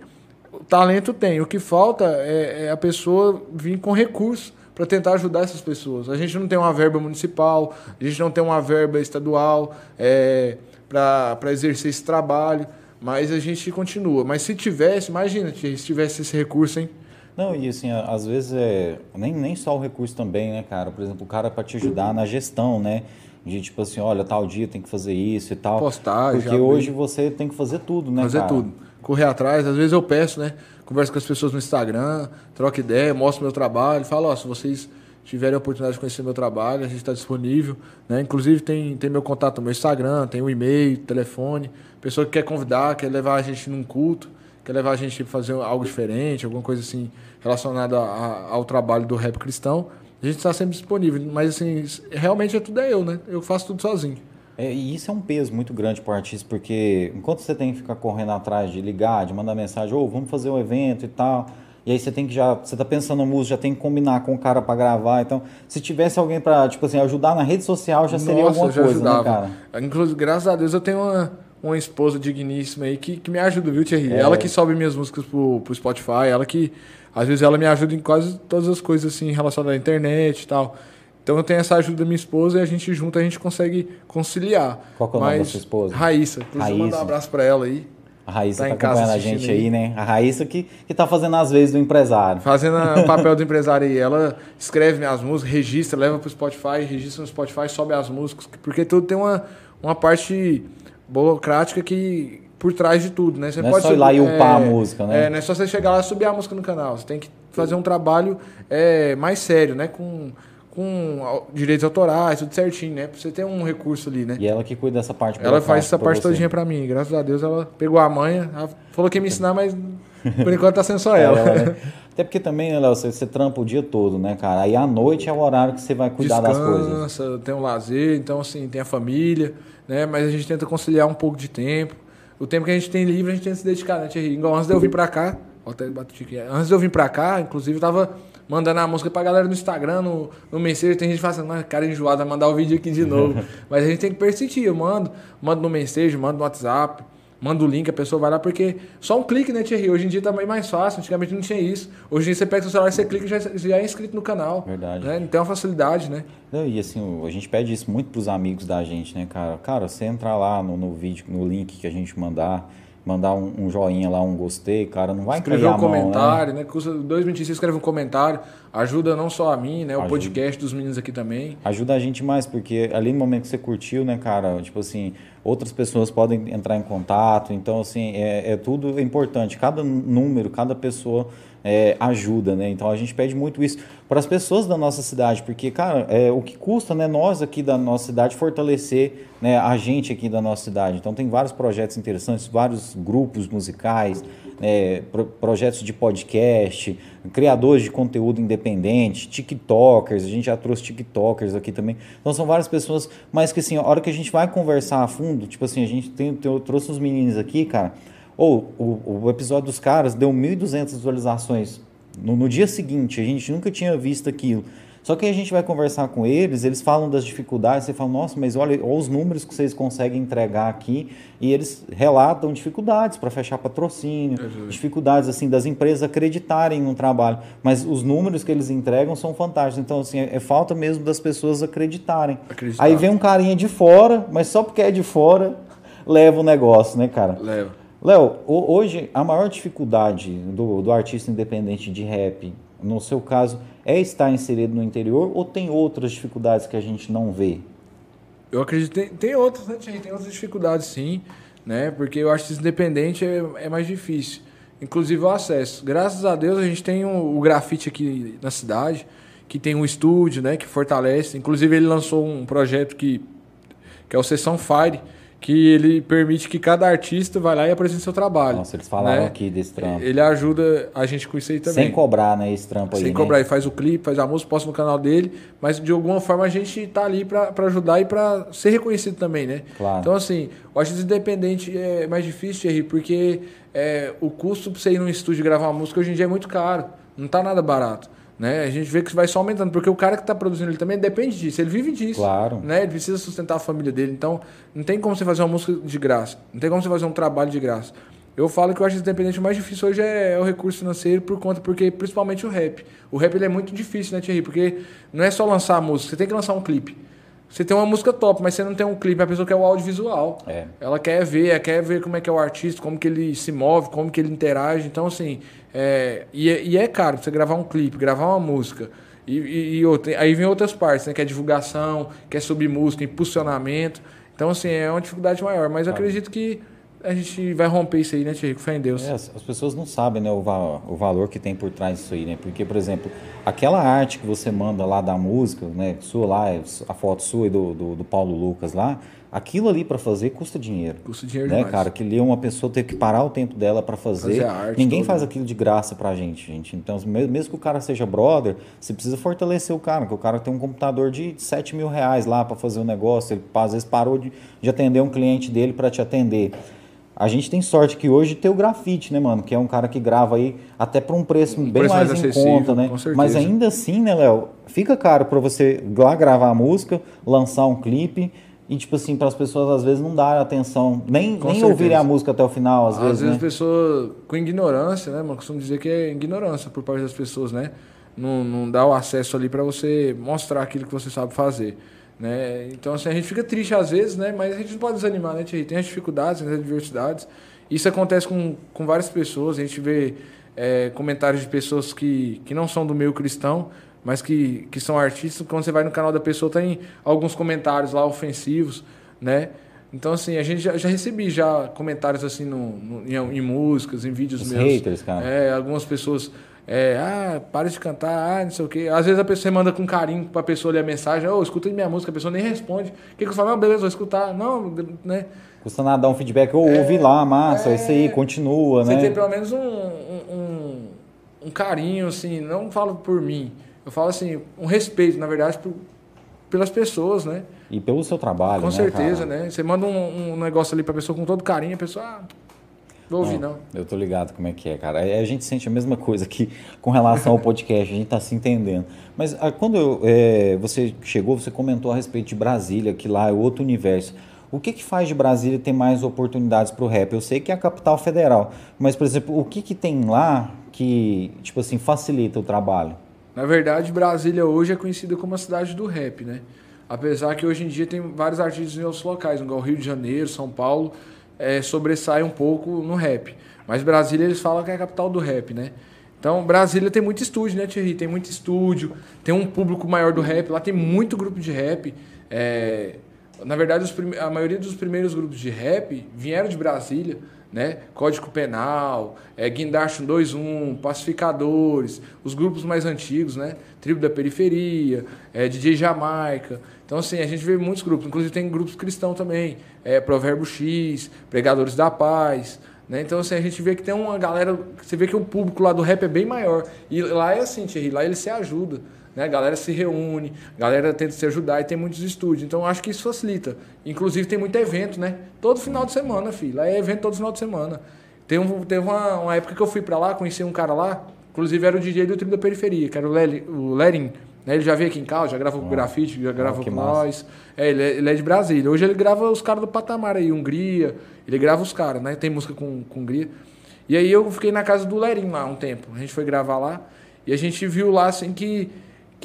o talento tem. O que falta é, é a pessoa vir com recursos para tentar ajudar essas pessoas. A gente não tem uma verba municipal, a gente não tem uma verba estadual é, para exercer esse trabalho, mas a gente continua. Mas se tivesse, imagina, se tivesse esse recurso, hein? Não, e assim, às vezes é nem, nem só o recurso também, né, cara? Por exemplo, o cara para te ajudar na gestão, né? De tipo assim, olha, tal dia tem que fazer isso e tal. Postagem. Porque hoje você tem que fazer tudo, né, fazer cara? tudo. Correr atrás, às vezes eu peço, né? Converso com as pessoas no Instagram, troco ideia, mostro meu trabalho, falo, ó, se vocês tiverem a oportunidade de conhecer meu trabalho, a gente está disponível. Né? Inclusive tem, tem meu contato no meu Instagram, tem o um e-mail, telefone. Pessoa que quer convidar, quer levar a gente num culto quer levar a gente a fazer algo diferente, alguma coisa assim relacionada ao trabalho do rap cristão, a gente está sempre disponível. Mas assim, realmente é tudo é eu, né? Eu faço tudo sozinho. É, e isso é um peso muito grande para o artista, porque enquanto você tem que ficar correndo atrás de ligar, de mandar mensagem, ou oh, vamos fazer um evento e tal, e aí você tem que já, você tá pensando na música, já tem que combinar com o cara para gravar. Então, se tivesse alguém para, tipo assim, ajudar na rede social, já seria Nossa, alguma já coisa, né, ajudava. né, cara? Inclusive, graças a Deus eu tenho uma uma esposa digníssima aí que, que me ajuda, viu, Thierry? É. Ela que sobe minhas músicas pro, pro Spotify, ela que. Às vezes ela me ajuda em quase todas as coisas assim relacionadas à internet e tal. Então eu tenho essa ajuda da minha esposa e a gente junto a gente consegue conciliar. Qual que é o nome da sua esposa? Raíssa. Raíssa. mandar um abraço para ela aí. A Raíssa tá, tá acompanhando a gente aí, né? A Raíssa que, que tá fazendo as vezes do empresário. Fazendo o papel do empresário aí. Ela escreve minhas músicas, registra, leva pro Spotify, registra no Spotify, sobe as músicas. Porque tudo tem uma, uma parte burocrática que por trás de tudo, né? Você não é pode é só ir lá e upar é, a música, né? É, não é só você chegar lá e subir a música no canal. Você tem que fazer um trabalho é, mais sério, né? Com, com direitos autorais, tudo certinho, né? Pra você ter um recurso ali, né? E ela que cuida dessa parte Ela faz essa parte você. todinha pra mim. Graças a Deus ela pegou a manha, ela falou que ia me ensinar, mas por enquanto tá sendo só ela. ela né? Até porque também, né, Léo, você, você, trampa o dia todo, né, cara? Aí à noite é o horário que você vai cuidar Descansa, das coisas. tem um lazer, então assim, tem a família né? Mas a gente tenta conciliar um pouco de tempo. O tempo que a gente tem livre, a gente tenta se dedicar, né, Thierry? Igual antes de eu vir pra cá, até. Antes de eu vir pra cá, inclusive, eu tava mandando a música pra galera no Instagram, no, no Messenger. Tem gente fazendo, ah, cara enjoado, vai mandar o vídeo aqui de novo. Mas a gente tem que persistir. Eu mando, mando no Messenger, mando no WhatsApp, manda o link, a pessoa vai lá, porque só um clique, né, Thierry? Hoje em dia tá bem mais fácil, antigamente não tinha isso. Hoje em dia você pega o celular, você clica e já, já é inscrito no canal. Verdade. Né? Tem uma facilidade, né? Não, e assim, a gente pede isso muito pros amigos da gente, né, cara? Cara, você entrar lá no, no vídeo, no link que a gente mandar mandar um, um, joinha lá, um gostei, cara, não vai Escrever um comentário, mão, né? né? Custa dois minutos, você escreve um comentário, ajuda não só a mim, né? O ajuda. podcast dos meninos aqui também. Ajuda a gente mais, porque ali no momento que você curtiu, né, cara, tipo assim, outras pessoas podem entrar em contato, então, assim, é, é tudo importante. Cada número, cada pessoa é, ajuda, né? Então a gente pede muito isso para as pessoas da nossa cidade, porque, cara, é, o que custa, né, nós aqui da nossa cidade fortalecer né, a gente aqui da nossa cidade. Então tem vários projetos interessantes, vários grupos musicais, né, pro, projetos de podcast, criadores de conteúdo independente, TikTokers, a gente já trouxe TikTokers aqui também. Então são várias pessoas, mas que assim, a hora que a gente vai conversar a fundo, tipo assim, a gente tem, eu trouxe uns meninos aqui, cara ou o, o episódio dos caras deu 1.200 visualizações no, no, dia seguinte, a gente nunca tinha visto aquilo. Só que a gente vai conversar com eles, eles falam das dificuldades, você fala, nossa, mas olha, olha os números que vocês conseguem entregar aqui, e eles relatam dificuldades para fechar patrocínio, é dificuldades assim das empresas acreditarem no trabalho, mas os números que eles entregam são fantásticos. Então, assim, é, é falta mesmo das pessoas acreditarem. Acreditar. Aí vem um carinha de fora, mas só porque é de fora, leva o negócio, né, cara? Leva. Léo, hoje a maior dificuldade do, do artista independente de rap, no seu caso, é estar inserido no interior ou tem outras dificuldades que a gente não vê? Eu acredito tem, tem outras, né, Tem outras dificuldades sim, né? Porque o artista independente é, é mais difícil. Inclusive o acesso. Graças a Deus a gente tem o, o grafite aqui na cidade, que tem um estúdio, né? Que fortalece. Inclusive ele lançou um projeto que, que é o Sessão Fire, que ele permite que cada artista vá lá e apresente seu trabalho. Nossa, eles falaram né? aqui desse trampo. Ele ajuda a gente com isso aí também. Sem cobrar, né, esse trampo aí, Sem né? cobrar, ele faz o clipe, faz a música, posta no canal dele, mas de alguma forma a gente tá ali para ajudar e para ser reconhecido também, né? Claro. Então, assim, o artista independente é mais difícil, Thierry, porque é, o custo para você ir num estúdio gravar uma música hoje em dia é muito caro, não tá nada barato. Né? A gente vê que vai só aumentando, porque o cara que está produzindo ele também depende disso, ele vive disso. Claro. Né? Ele precisa sustentar a família dele. Então, não tem como você fazer uma música de graça, não tem como você fazer um trabalho de graça. Eu falo que o artista independente mais difícil hoje é, é, o recurso financeiro por conta, porque principalmente o rap. O rap ele é muito difícil, né, Thierry? Porque não é só lançar a música, você tem que lançar um clipe. Você tem uma música top, mas você não tem um clipe, a pessoa quer o audiovisual. É. Ela quer ver, ela quer ver como é que é o artista, como que ele se move, como que ele interage. Então, assim, é, e, é, e é caro você gravar um clipe, gravar uma música. E, e, e outra, aí vem outras partes, né? Que é divulgação, que é subir música, impulsionamento. Então, assim, é uma dificuldade maior. Mas claro. acredito que a gente vai romper isso aí, né, Tiago? Fé em Deus. É, as, pessoas não sabem né, o, va o valor que tem por trás disso aí, né? Porque, por exemplo, aquela arte que você manda lá da música, né? Sua lá, a foto sua e do, do, do Paulo Lucas lá, aquilo ali para fazer custa dinheiro. Custa dinheiro né, demais. cara? Que ali uma pessoa ter que parar o tempo dela para fazer. fazer arte, Ninguém faz aquilo de graça pra gente, gente. Então, mesmo que o cara seja brother, você precisa fortalecer o cara, que o cara tem um computador de 7 mil reais lá para fazer o um negócio. Ele às vezes parou de, de atender um cliente dele para te atender. A gente tem sorte que hoje tem o grafite, né, mano? Que é um cara que grava aí até por um preço um bem preço mais, mais em conta, né? Mas ainda assim, né, Léo? Fica caro para você lá gravar a música, lançar um clipe e, tipo assim, para as pessoas às vezes não dar atenção, nem, nem ouvirem a música até o final, às, às vezes. Às vezes né? pessoas com ignorância, né, mano? Costumo dizer que é ignorância por parte das pessoas, né? Não, não dá o acesso ali para você mostrar aquilo que você sabe fazer. Né? Então, assim, a gente fica triste às vezes, né? mas a gente não pode desanimar, né, Thierry? Tem as dificuldades, tem as adversidades. Isso acontece com, com várias pessoas. A gente vê é, comentários de pessoas que, que não são do meio cristão, mas que, que são artistas. Quando você vai no canal da pessoa, tem alguns comentários lá ofensivos, né? Então, assim, a gente já, já recebi já comentários assim no, no em, em, músicas, em vídeos Os meus. haters, cara. É, algumas pessoas é, ah, para de cantar, ah, não sei o quê. Às vezes a pessoa manda com carinho pra pessoa ler a mensagem, ô, oh, escuta minha música, a pessoa nem responde. O que, que eu falo? Não, beleza, vou escutar. Não, né? Custa nada dar um feedback, ou é, ouve lá, massa, é, isso aí, continua, você né? Você tem pelo menos um, um, um, carinho, assim, não falo por mim, eu falo assim, um respeito, na verdade, por, pelas pessoas, né? E pelo seu trabalho, Com né, certeza, cara? né? Você manda um, um negócio ali pra pessoa com todo carinho, a pessoa, ah, Vou ouvir, não, não. Eu tô ligado como é que é, cara. A gente sente a mesma coisa aqui com relação ao podcast, a gente tá se entendendo. Mas ah, quando eu, é, você chegou, você comentou a respeito de Brasília, que lá é outro universo. O que, que faz de Brasília ter mais oportunidades para o rap? Eu sei que é a capital federal, mas, por exemplo, o que, que tem lá que, tipo assim, facilita o trabalho? Na verdade, Brasília hoje é conhecida como a cidade do rap, né? Apesar que hoje em dia tem vários artistas em outros locais, igual Rio de Janeiro, São Paulo, é, sobressai um pouco no rap. Mas Brasília eles falam que é a capital do rap, né? Então, Brasília tem muito estúdio, né, Thierry? Tem muito estúdio, tem um público maior do rap, lá tem muito grupo de rap. É... Na verdade, a maioria dos primeiros grupos de rap vieram de Brasília né? Código Penal, é, Guindaste 121, Pacificadores, os grupos mais antigos, né? Tribo da Periferia, é, DJ Jamaica. Então, assim, a gente vê muitos grupos, inclusive tem grupos cristãos também, é, Provérbio X, Pregadores da Paz. Né? Então, assim, a gente vê que tem uma galera, você vê que o público lá do rap é bem maior. E lá é assim, Thierry, lá ele se ajuda. Né? A galera se reúne, a galera tenta se ajudar e tem muitos estúdios. Então acho que isso facilita. Inclusive tem muito evento, né? Todo final de semana, filho. Lá é evento todo final de semana. Tem um, teve uma, uma época que eu fui para lá, conheci um cara lá, inclusive era o DJ do Tribo da Periferia, que era o, Lely, o Lerin. Né? Ele já veio aqui em casa, já gravou com grafite, já gravou com massa. nós. É ele, é, ele, é, de Brasília. Hoje ele grava os caras do patamar aí, Hungria. Ele grava os caras, né? Tem música com, com Hungria. E aí eu fiquei na casa do Lerin lá um tempo. A gente foi gravar lá. E a gente viu lá assim que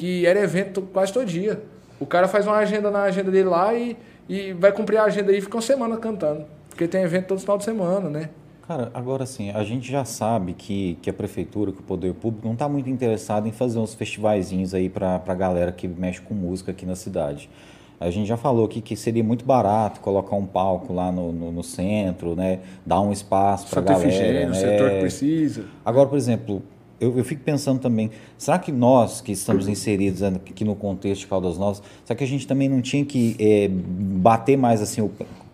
que era evento quase todo dia. O cara faz uma agenda na agenda dele lá e, e vai cumprir a agenda aí e fica uma semana cantando. Porque tem evento todo final de semana, né? Cara, agora sim, a gente já sabe que, que a prefeitura, que o poder público não está muito interessado em fazer uns festivaizinhos aí para a galera que mexe com música aqui na cidade. A gente já falou aqui que seria muito barato colocar um palco lá no, no, no centro, né? Dar um espaço para a galera. Né? O setor que precisa. Agora, por exemplo, eu, eu, fico pensando também, será que nós que estamos inseridos aqui no contexto de Caldas Novas, será que a gente também não tinha que é, bater mais assim, o,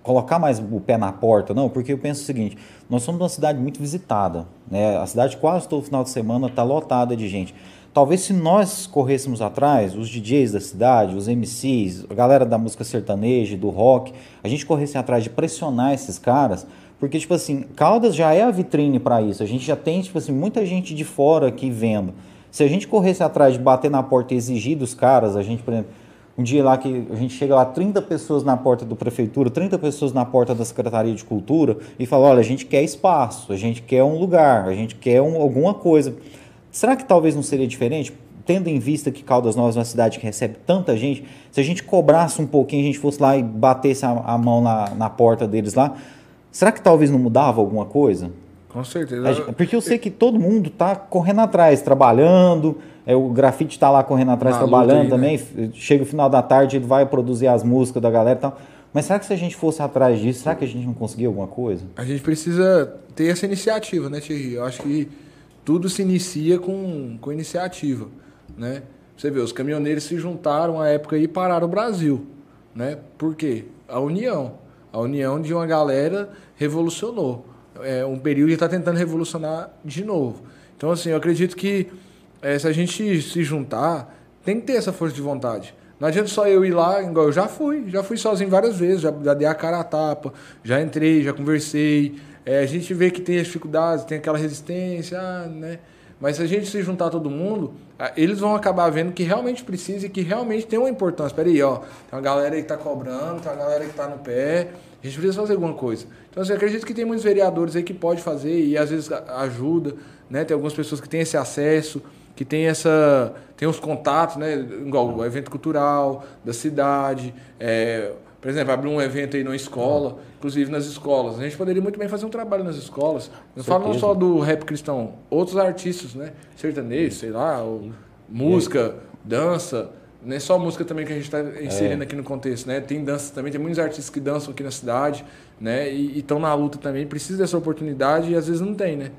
colocar mais o pé na porta? Não, porque eu penso o seguinte, nós somos uma cidade muito visitada, né? a cidade quase todo final de semana está lotada de gente. Talvez se nós corrêssemos atrás, os DJs da cidade, os MCs, a galera da música sertaneja, do rock, a gente corresse atrás de pressionar esses caras, porque, tipo assim, Caldas já é a vitrine para isso. A gente já tem, tipo assim, muita gente de fora aqui vendo. Se a gente corresse atrás de bater na porta e exigir dos caras, a gente, por exemplo, um dia lá que a gente chega lá, 30 pessoas na porta do prefeitura, 30 pessoas na porta da Secretaria de Cultura e fala, olha, a gente quer espaço, a gente quer um lugar, a gente quer um, alguma coisa. Será que talvez não seria diferente? Tendo em vista que Caldas Novas é uma cidade que recebe tanta gente, se a gente cobrasse um pouquinho, a gente fosse lá e batesse a, a mão na, na porta deles lá, Será que talvez não mudava alguma coisa? Com certeza. Porque eu sei que todo mundo está correndo atrás, trabalhando. É, o grafite está lá correndo atrás, Na trabalhando aí, também. Né? Chega o final da tarde, ele vai produzir as músicas da galera e tal. Mas será que se a gente fosse atrás disso, será que a gente não conseguia alguma coisa? A gente precisa ter essa iniciativa, né, Thierry? Eu acho que tudo se inicia com, com iniciativa, né? Você vê, os caminhoneiros se juntaram à época e pararam o Brasil, né? Por quê? A união. A união de uma galera revolucionou. É um período que está tentando revolucionar de novo. Então, assim, eu acredito que é, se a gente se juntar, tem que ter essa força de vontade. Não adianta só eu ir lá, igual eu já fui, já fui sozinho várias vezes, já, já dei a cara a tapa, já entrei, já conversei. É, a gente vê que tem as dificuldades, tem aquela resistência, ah, né? Mas se a gente se juntar todo mundo, eles vão acabar vendo que realmente precisa e que realmente tem uma importância. Espera aí, ó, tem uma galera que está cobrando, tem uma galera que está no pé, a gente precisa fazer alguma coisa. Então, assim, acredito que tem muitos vereadores aí que pode fazer e às vezes ajuda, né? Tem algumas pessoas que têm esse acesso, que tem essa tem os contatos, né? Igual o evento cultural da cidade, é, por exemplo, abrir um evento aí numa escola, inclusive nas escolas. A gente poderia muito bem fazer um trabalho nas escolas. Não falo não só do rap cristão, outros artistas, né? Sertanejo, sei lá, música, dança. Não é só música também que a gente está inserindo é. aqui no contexto, né? Tem dança também, tem muitos artistas que dançam aqui na cidade, né? E estão na luta também, precisa dessa oportunidade e às vezes não tem, né?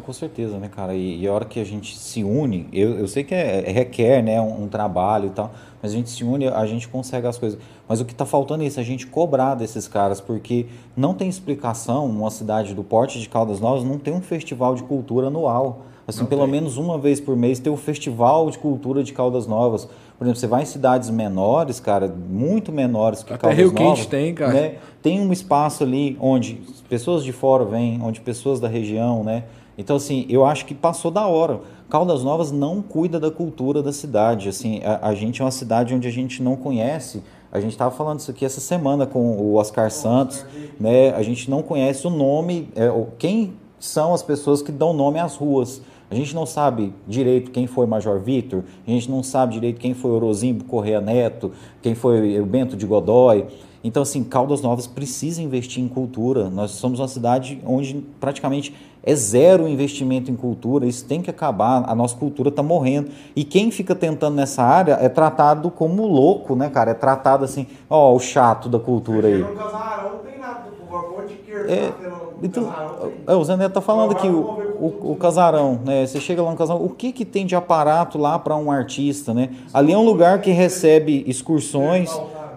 com certeza, né, cara? E, e, a hora que a gente se une, eu, eu sei que é, é requer, né, um, um, trabalho e tal, mas a gente se une, a gente consegue as coisas. Mas o que está faltando é isso, a gente cobrar desses caras, porque não tem explicação uma cidade do porte de Caldas Novas não tem um festival de cultura anual. Assim, não pelo tem. menos uma vez por mês ter o festival de cultura de Caldas Novas. Por exemplo, você vai em cidades menores, cara, muito menores que Até Caldas Rio Novas. Quente tem, cara. Né? Tem um espaço ali onde pessoas de fora vêm, onde pessoas da região, né? Então, assim, eu acho que passou da hora. Caldas Novas não cuida da cultura da cidade. Assim, a, a gente é uma cidade onde a gente não conhece A gente estava falando isso aqui essa semana com o Oscar Santos, né? A gente não conhece o nome, é, quem são as pessoas que dão nome às ruas. A gente não sabe direito quem foi Major Vitor, a gente não sabe direito quem foi Orozimbo Correia Neto, quem foi o Bento de Godói. Então, assim, Caldas Novas precisa investir em cultura. Nós somos uma cidade onde praticamente é zero investimento em cultura. Isso tem que acabar. A nossa cultura está morrendo. E quem fica tentando nessa área é tratado como louco, né, cara? É tratado assim, ó, o chato da cultura aí. No casarão tem nada, é, então, é, o Zé Neto tá falando aqui, o, o, o, casarão, né? Você chega lá no casarão, o que que tem de aparato lá para um artista, né? Ali é um lugar que recebe excursões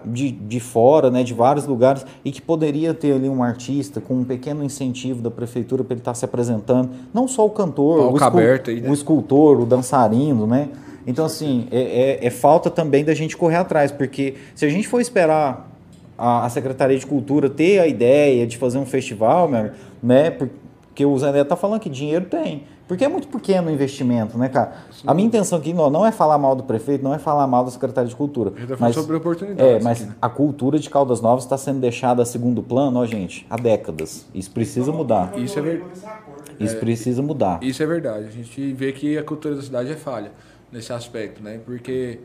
de, de fora, né, de vários lugares, e que poderia ter ali um artista com um pequeno incentivo da prefeitura para ele estar tá se apresentando, não só o cantor, o, escul aí, né? o escultor, o dançarino, né? Então, assim, é, é, é, falta também da gente correr atrás, porque se a gente for esperar a, a Secretaria de Cultura ter a ideia de fazer um festival, né? Porque o Zé Neto está falando que dinheiro tem. Porque é muito pequeno o investimento, né, cara? Sim. A minha intenção aqui não, não é falar mal do prefeito, não é falar mal da Secretaria de Cultura. A gente tá mas, sobre oportunidades. É, mas aqui, né? a cultura de Caldas Novas está sendo deixada a segundo plano, ó, gente, há décadas. Isso precisa mudar. Isso é verdade. Isso precisa mudar. Isso é verdade. A gente vê que a cultura da cidade é falha nesse aspecto, né? Porque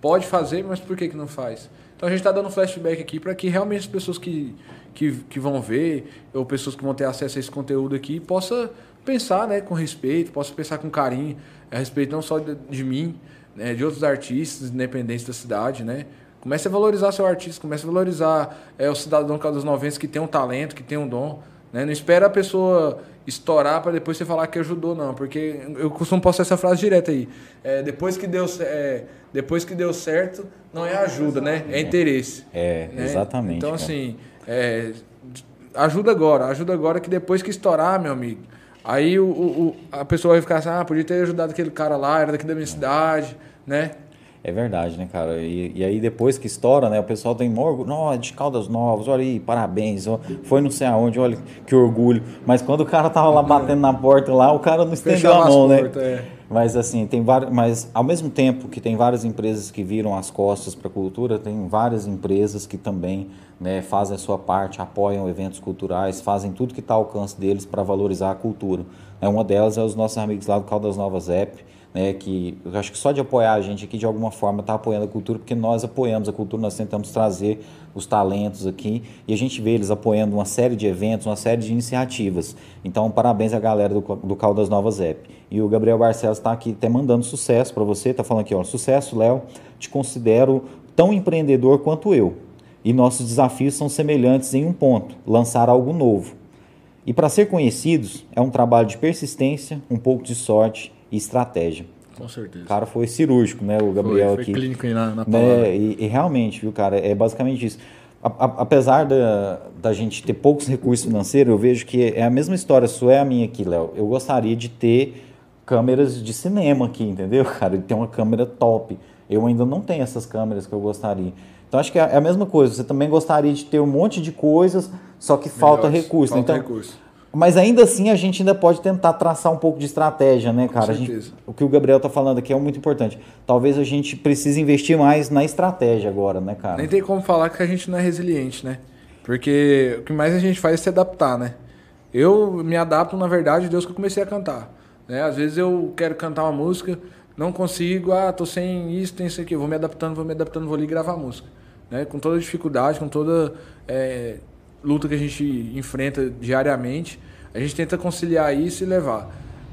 pode fazer, mas por que, que não faz? Então a gente está dando flashback aqui para que realmente as pessoas que, que, que vão ver, ou pessoas que vão ter acesso a esse conteúdo aqui, possa pensar né, com respeito, possa pensar com carinho, a respeito não só de, de mim, né, de outros artistas independentes da cidade, né? Comece a valorizar seu artista, comece a valorizar é, o cidadão dos 90 que tem um talento, que tem um dom. Né? Não espera a pessoa estourar para depois você falar que ajudou, não. Porque eu costumo postar essa frase direta aí. É, depois, que deu, é, depois que deu certo, não é ajuda, né? É interesse. É, né? exatamente. Então, cara. assim, é, ajuda agora. Ajuda agora que depois que estourar, meu amigo, Aí o, o, a pessoa vai ficar assim, ah, podia ter ajudado aquele cara lá, era daqui da minha cidade, né? É verdade, né, cara? E, e aí depois que estoura, né, o pessoal tem orgulho, não, é de Caldas Novas, olha aí, parabéns, ó, foi não sei aonde, olha que orgulho. Mas quando o cara tava lá batendo na porta lá, o cara não estendeu a mão, né? Porta, é. Mas assim, tem várias, mas ao mesmo tempo que tem várias empresas que viram as costas para a cultura, tem várias empresas que também né, fazem a sua parte, apoiam eventos culturais, fazem tudo que está ao alcance deles para valorizar a cultura. É, uma delas é os nossos amigos lá do Caldas Novas App, né, que eu acho que só de apoiar a gente aqui de alguma forma está apoiando a cultura, porque nós apoiamos a cultura, nós tentamos trazer os talentos aqui e a gente vê eles apoiando uma série de eventos, uma série de iniciativas. Então, parabéns à galera do, do Caldas Novas App. E o Gabriel Barcelos está aqui até mandando sucesso para você, está falando aqui, ó, sucesso, Léo, te considero tão empreendedor quanto eu. E nossos desafios são semelhantes em um ponto: lançar algo novo. E para ser conhecidos, é um trabalho de persistência, um pouco de sorte e estratégia. Com certeza. O cara foi cirúrgico, né, o Gabriel foi, foi aqui. clínico aí na, na né? E, e, realmente, viu, cara, é basicamente isso. A, a, apesar da, da gente ter poucos recursos financeiros, eu vejo que é a mesma história sua é a minha aqui, Léo. Eu gostaria de ter câmeras de cinema aqui, entendeu, cara? De ter uma câmera top. Eu ainda não tenho essas câmeras que eu gostaria. Então acho que é a mesma coisa. Você também gostaria de ter um monte de coisas, só que falta Melhores, recurso. Falta então, recurso. Mas ainda assim a gente ainda pode tentar traçar um pouco de estratégia, né, cara? Com certeza. Gente, o que o Gabriel tá falando aqui é muito importante. Talvez a gente precise investir mais na estratégia agora, né, cara? Nem tem como falar que a gente não é resiliente, né? Porque o que mais a gente faz é se adaptar, né? Eu me adapto, na verdade, Deus que eu comecei a cantar. Né? Às vezes eu quero cantar uma música, não consigo, ah, tô sem isso, tem isso aqui, vou me adaptando, vou me adaptando, vou ali gravar a música. Né? Com toda dificuldade, com toda é, luta que a gente enfrenta diariamente, a gente tenta conciliar isso e levar.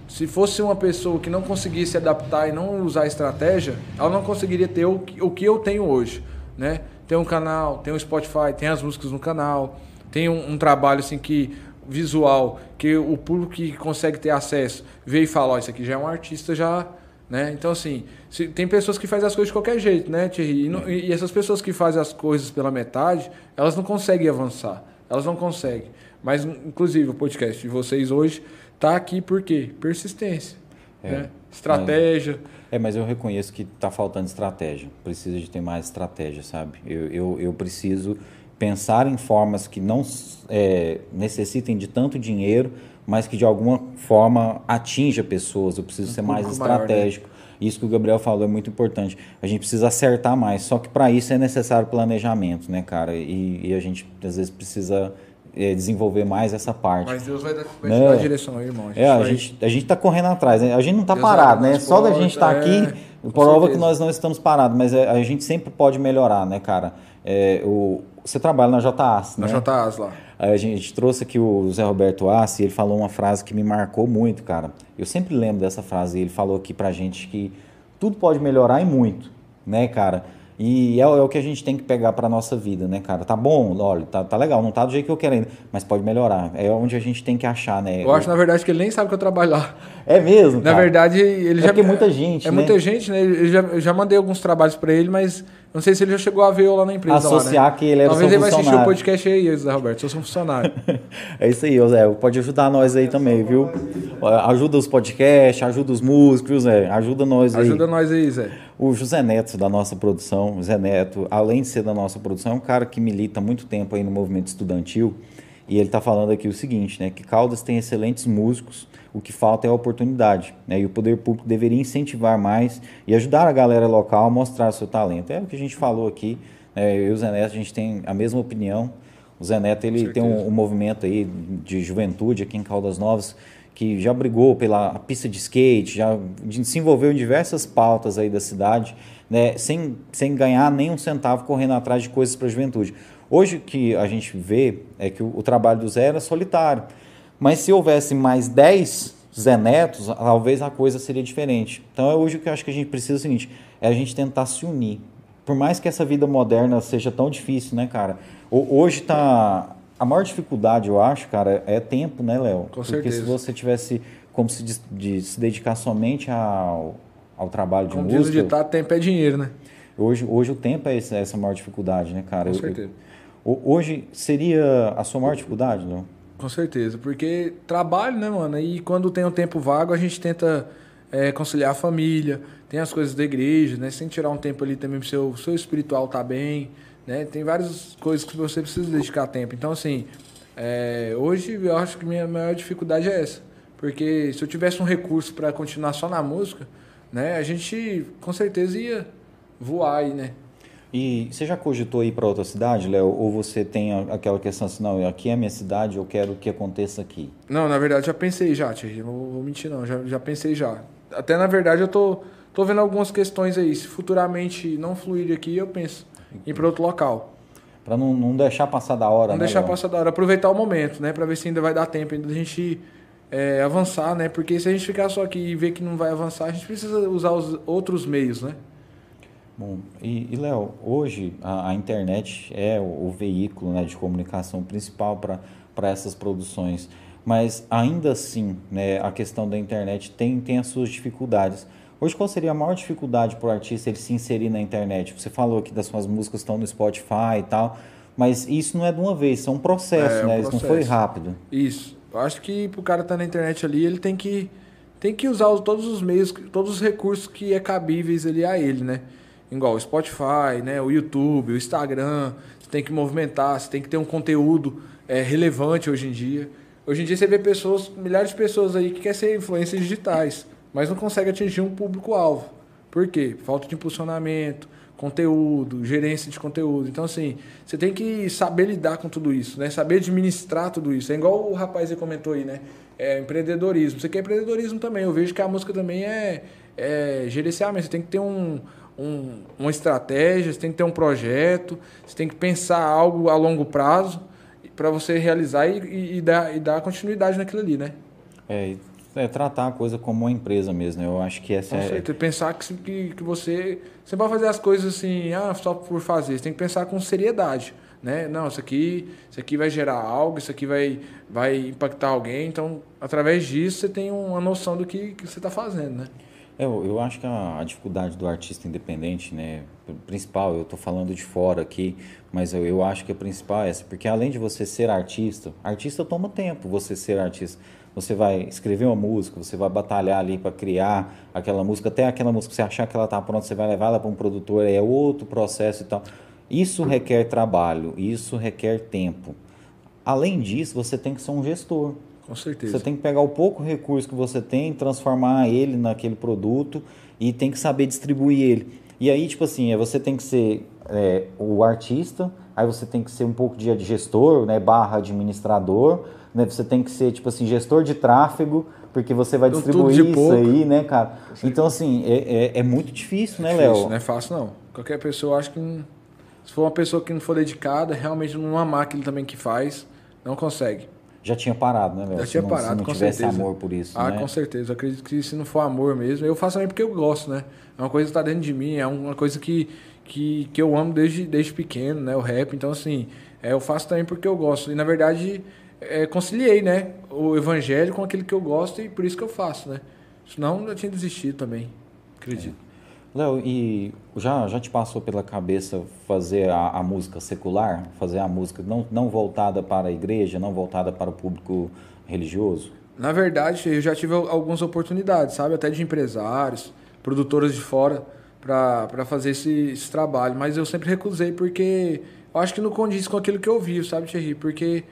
Se fosse uma pessoa que não conseguisse adaptar e não usar estratégia, ela não conseguiria ter o que, o que eu tenho hoje, né? Tem um canal, tem um Spotify, tem as músicas no canal, tem um, um trabalho assim que visual que o público que consegue ter acesso vê e fala, ó, oh, isso aqui já é um artista já, né? Então assim, se, tem pessoas que fazem as coisas de qualquer jeito, né, Thierry? E, não, e essas pessoas que fazem as coisas pela metade, elas não conseguem avançar. Elas não conseguem. Mas, inclusive, o podcast de vocês hoje está aqui por quê? Persistência. É, né? Estratégia. É, mas eu reconheço que está faltando estratégia. Precisa de ter mais estratégia, sabe? Eu, eu, eu preciso pensar em formas que não é, necessitem de tanto dinheiro, mas que de alguma forma atinja pessoas. Eu preciso um ser mais estratégico. Maior, né? Isso que o Gabriel falou é muito importante. A gente precisa acertar mais, só que para isso é necessário planejamento, né, cara? E, e a gente às vezes precisa é, desenvolver mais essa parte. Mas Deus vai dar, vai né? dar a direção aí, irmão. A gente, é, a, vai... gente, a gente tá correndo atrás, né? A gente não tá Deus parado, né? Só da gente estar tá aqui, é, prova que nós não estamos parados, mas é, a gente sempre pode melhorar, né, cara? É, o, você trabalha na JAS, né? Na JAS lá. A gente trouxe aqui o Zé Roberto Assi, ele falou uma frase que me marcou muito, cara. Eu sempre lembro dessa frase, ele falou aqui pra gente que tudo pode melhorar e muito, né, cara? E é, é, o que a gente tem que pegar para nossa vida, né, cara? Tá bom, olha, tá, tá legal, não tá do jeito que eu quero ainda, mas pode melhorar. É onde a gente tem que achar, né? Eu acho, na verdade, que ele nem sabe que eu trabalho lá. É mesmo? Na verdade, ele é já. Porque muita gente. É né? muita gente, né? Eu já, eu já mandei alguns trabalhos para ele, mas não sei se ele já chegou a ver eu lá na empresa. Associar lá, né? que ele era Talvez ele vai assistir o podcast aí, José Roberto. Eu sou um funcionário. é isso aí, José. Pode ajudar nós aí também, viu? Ajuda os podcasts, ajuda os músicos, Zé. Ajuda nós aí. Ajuda nós aí, Zé. O José Neto, da nossa produção, Zé Neto, além de ser da nossa produção, é um cara que milita há muito tempo aí no movimento estudantil. E ele está falando aqui o seguinte, né? Que Caldas tem excelentes músicos o que falta é a oportunidade. Né? E o poder público deveria incentivar mais e ajudar a galera local a mostrar seu talento. É o que a gente falou aqui. Né? Eu e o Zé Neto, a gente tem a mesma opinião. O Zé Neto ele tem um, um, movimento aí de juventude aqui em Caldas Novas que já brigou pela pista de skate, já se envolveu em diversas pautas aí da cidade, né, sem, sem ganhar nem um centavo correndo atrás de coisas para a juventude. Hoje o que a gente vê é que o, o trabalho do Zé era solitário. Mas se houvesse mais 10 Zé Netos, talvez a coisa seria diferente. Então é hoje o que eu acho que a gente precisa é o seguinte, é a gente tentar se unir. Por mais que essa vida moderna seja tão difícil, né, cara? Hoje tá a maior dificuldade, eu acho, cara, é tempo, né, Léo? Com Porque certeza. se você tivesse como se, de, de se dedicar somente ao, ao trabalho de como música... Como diz o ditado, tempo é dinheiro, né? Hoje, hoje o tempo é essa, essa maior dificuldade, né, cara? Com certeza. Eu, hoje seria a sua maior dificuldade, Léo? Com certeza, porque trabalho, né, mano? E quando tem um tempo vago, a gente tenta é, conciliar a família, tem as coisas da igreja, né? Sem tirar um tempo ali também pro seu, seu espiritual tá bem, né? Tem várias coisas que você precisa dedicar tempo. Então, assim, é, hoje eu acho que minha maior dificuldade é essa. Porque se eu tivesse um recurso para continuar só na música, né? A gente com certeza ia voar aí, né? E você já cogitou ir para outra cidade, Léo? Ou você tem aquela questão assim, não, aqui é a minha cidade, eu quero que aconteça aqui? Não, na verdade já pensei já, Thierry, não vou mentir não, já, já pensei já. Até na verdade eu tô, tô vendo algumas questões aí, se futuramente não fluir aqui, eu penso em ir para outro local. Para não, não deixar passar da hora, Não né, deixar Léo? passar da hora, aproveitar o momento, né? Para ver se ainda vai dar tempo ainda da gente é, avançar, né? Porque se a gente ficar só aqui e ver que não vai avançar, a gente precisa usar os outros meios, né? Bom, e, e Léo, hoje a, a, internet é o, o veículo né, de comunicação principal para essas produções, mas ainda assim né, a questão da internet tem, tem as suas dificuldades. Hoje, qual seria a maior dificuldade para o artista ele se inserir na internet? Você falou que das suas músicas estão no Spotify e tal, mas isso não é de uma vez, isso é um processo, é, né? Um processo. Isso não foi rápido. Isso. Eu acho que para o cara estar tá na internet ali, ele tem que, tem que usar todos os meios, todos os recursos que é cabíveis ali a ele, né? Igual o Spotify, né, o YouTube, o Instagram, você tem que movimentar, você tem que ter um conteúdo é, relevante hoje em dia. Hoje em dia você vê pessoas, milhares de pessoas aí que querem ser influências digitais, mas não consegue atingir um público-alvo. Por quê? Falta de impulsionamento, conteúdo, gerência de conteúdo. Então, assim, você tem que saber lidar com tudo isso, né? Saber administrar tudo isso. É igual o rapaz aí comentou aí, né? É empreendedorismo. Você quer empreendedorismo também. Eu vejo que a música também é, é gerenciamento. Você tem que ter um, um, uma estratégia, você tem que ter um projeto, você tem que pensar algo a longo prazo para você realizar e, e, e, dar, e dar continuidade naquilo ali, né? É, é tratar a coisa como uma empresa mesmo. Né? Eu acho que essa é. Pensar que, que, que você. Você vai fazer as coisas assim, ah, só por fazer. Você tem que pensar com seriedade. Né? Não, isso aqui, isso aqui vai gerar algo, isso aqui vai, vai impactar alguém. Então, através disso, você tem uma noção do que, que você está fazendo, né? É, eu, eu acho que a, a, dificuldade do artista independente, né, principal, eu estou falando de fora aqui, mas eu, eu acho que a principal é essa, porque além de você ser artista, artista toma tempo você ser artista. Você vai escrever uma música, você vai batalhar ali para criar aquela música, até aquela música, você achar que ela está pronta, você vai levar ela para um produtor, é outro processo e tal. Isso requer trabalho, isso requer tempo. Além disso, você tem que ser um gestor. Com certeza. Você tem que pegar o pouco recurso que você tem, transformar ele naquele produto e tem que saber distribuir ele. E aí, tipo assim, é, você tem que ser é, o artista, aí você tem que ser um pouco de gestor, né, barra administrador, né, você tem que ser, tipo assim, gestor de tráfego, porque você vai distribuir isso pouco. aí, né, cara? Então, assim, é, é, é muito difícil, né, Léo? Não é fácil, não. Qualquer pessoa, acho que se for uma pessoa que não for dedicada, realmente não amar aquilo também que faz, não consegue. Já tinha parado, né, Léo? Já tinha se não, parado, se não com tivesse certeza. amor por isso, Ah, né? com certeza. Eu acredito que se não for amor mesmo, eu faço também porque eu gosto, né? É uma coisa que está dentro de mim, é uma coisa que, que, que eu amo desde, desde pequeno, né? O rap. Então, assim, é, eu faço também porque eu gosto. E, na verdade, é, conciliei, né? O evangelho com aquilo que eu gosto e por isso que eu faço, né? Senão, eu tinha desistido também, acredito. É. Léo, e já, já te passou pela cabeça fazer a, a, música secular? Fazer a música não, não voltada para a igreja, não voltada para o público religioso? Na verdade, eu já tive algumas oportunidades, sabe? Até de empresários, produtoras de fora, para fazer esse, esse, trabalho. Mas eu sempre recusei porque eu acho que não condiz com aquilo que eu vivo, sabe, Thierry? Porque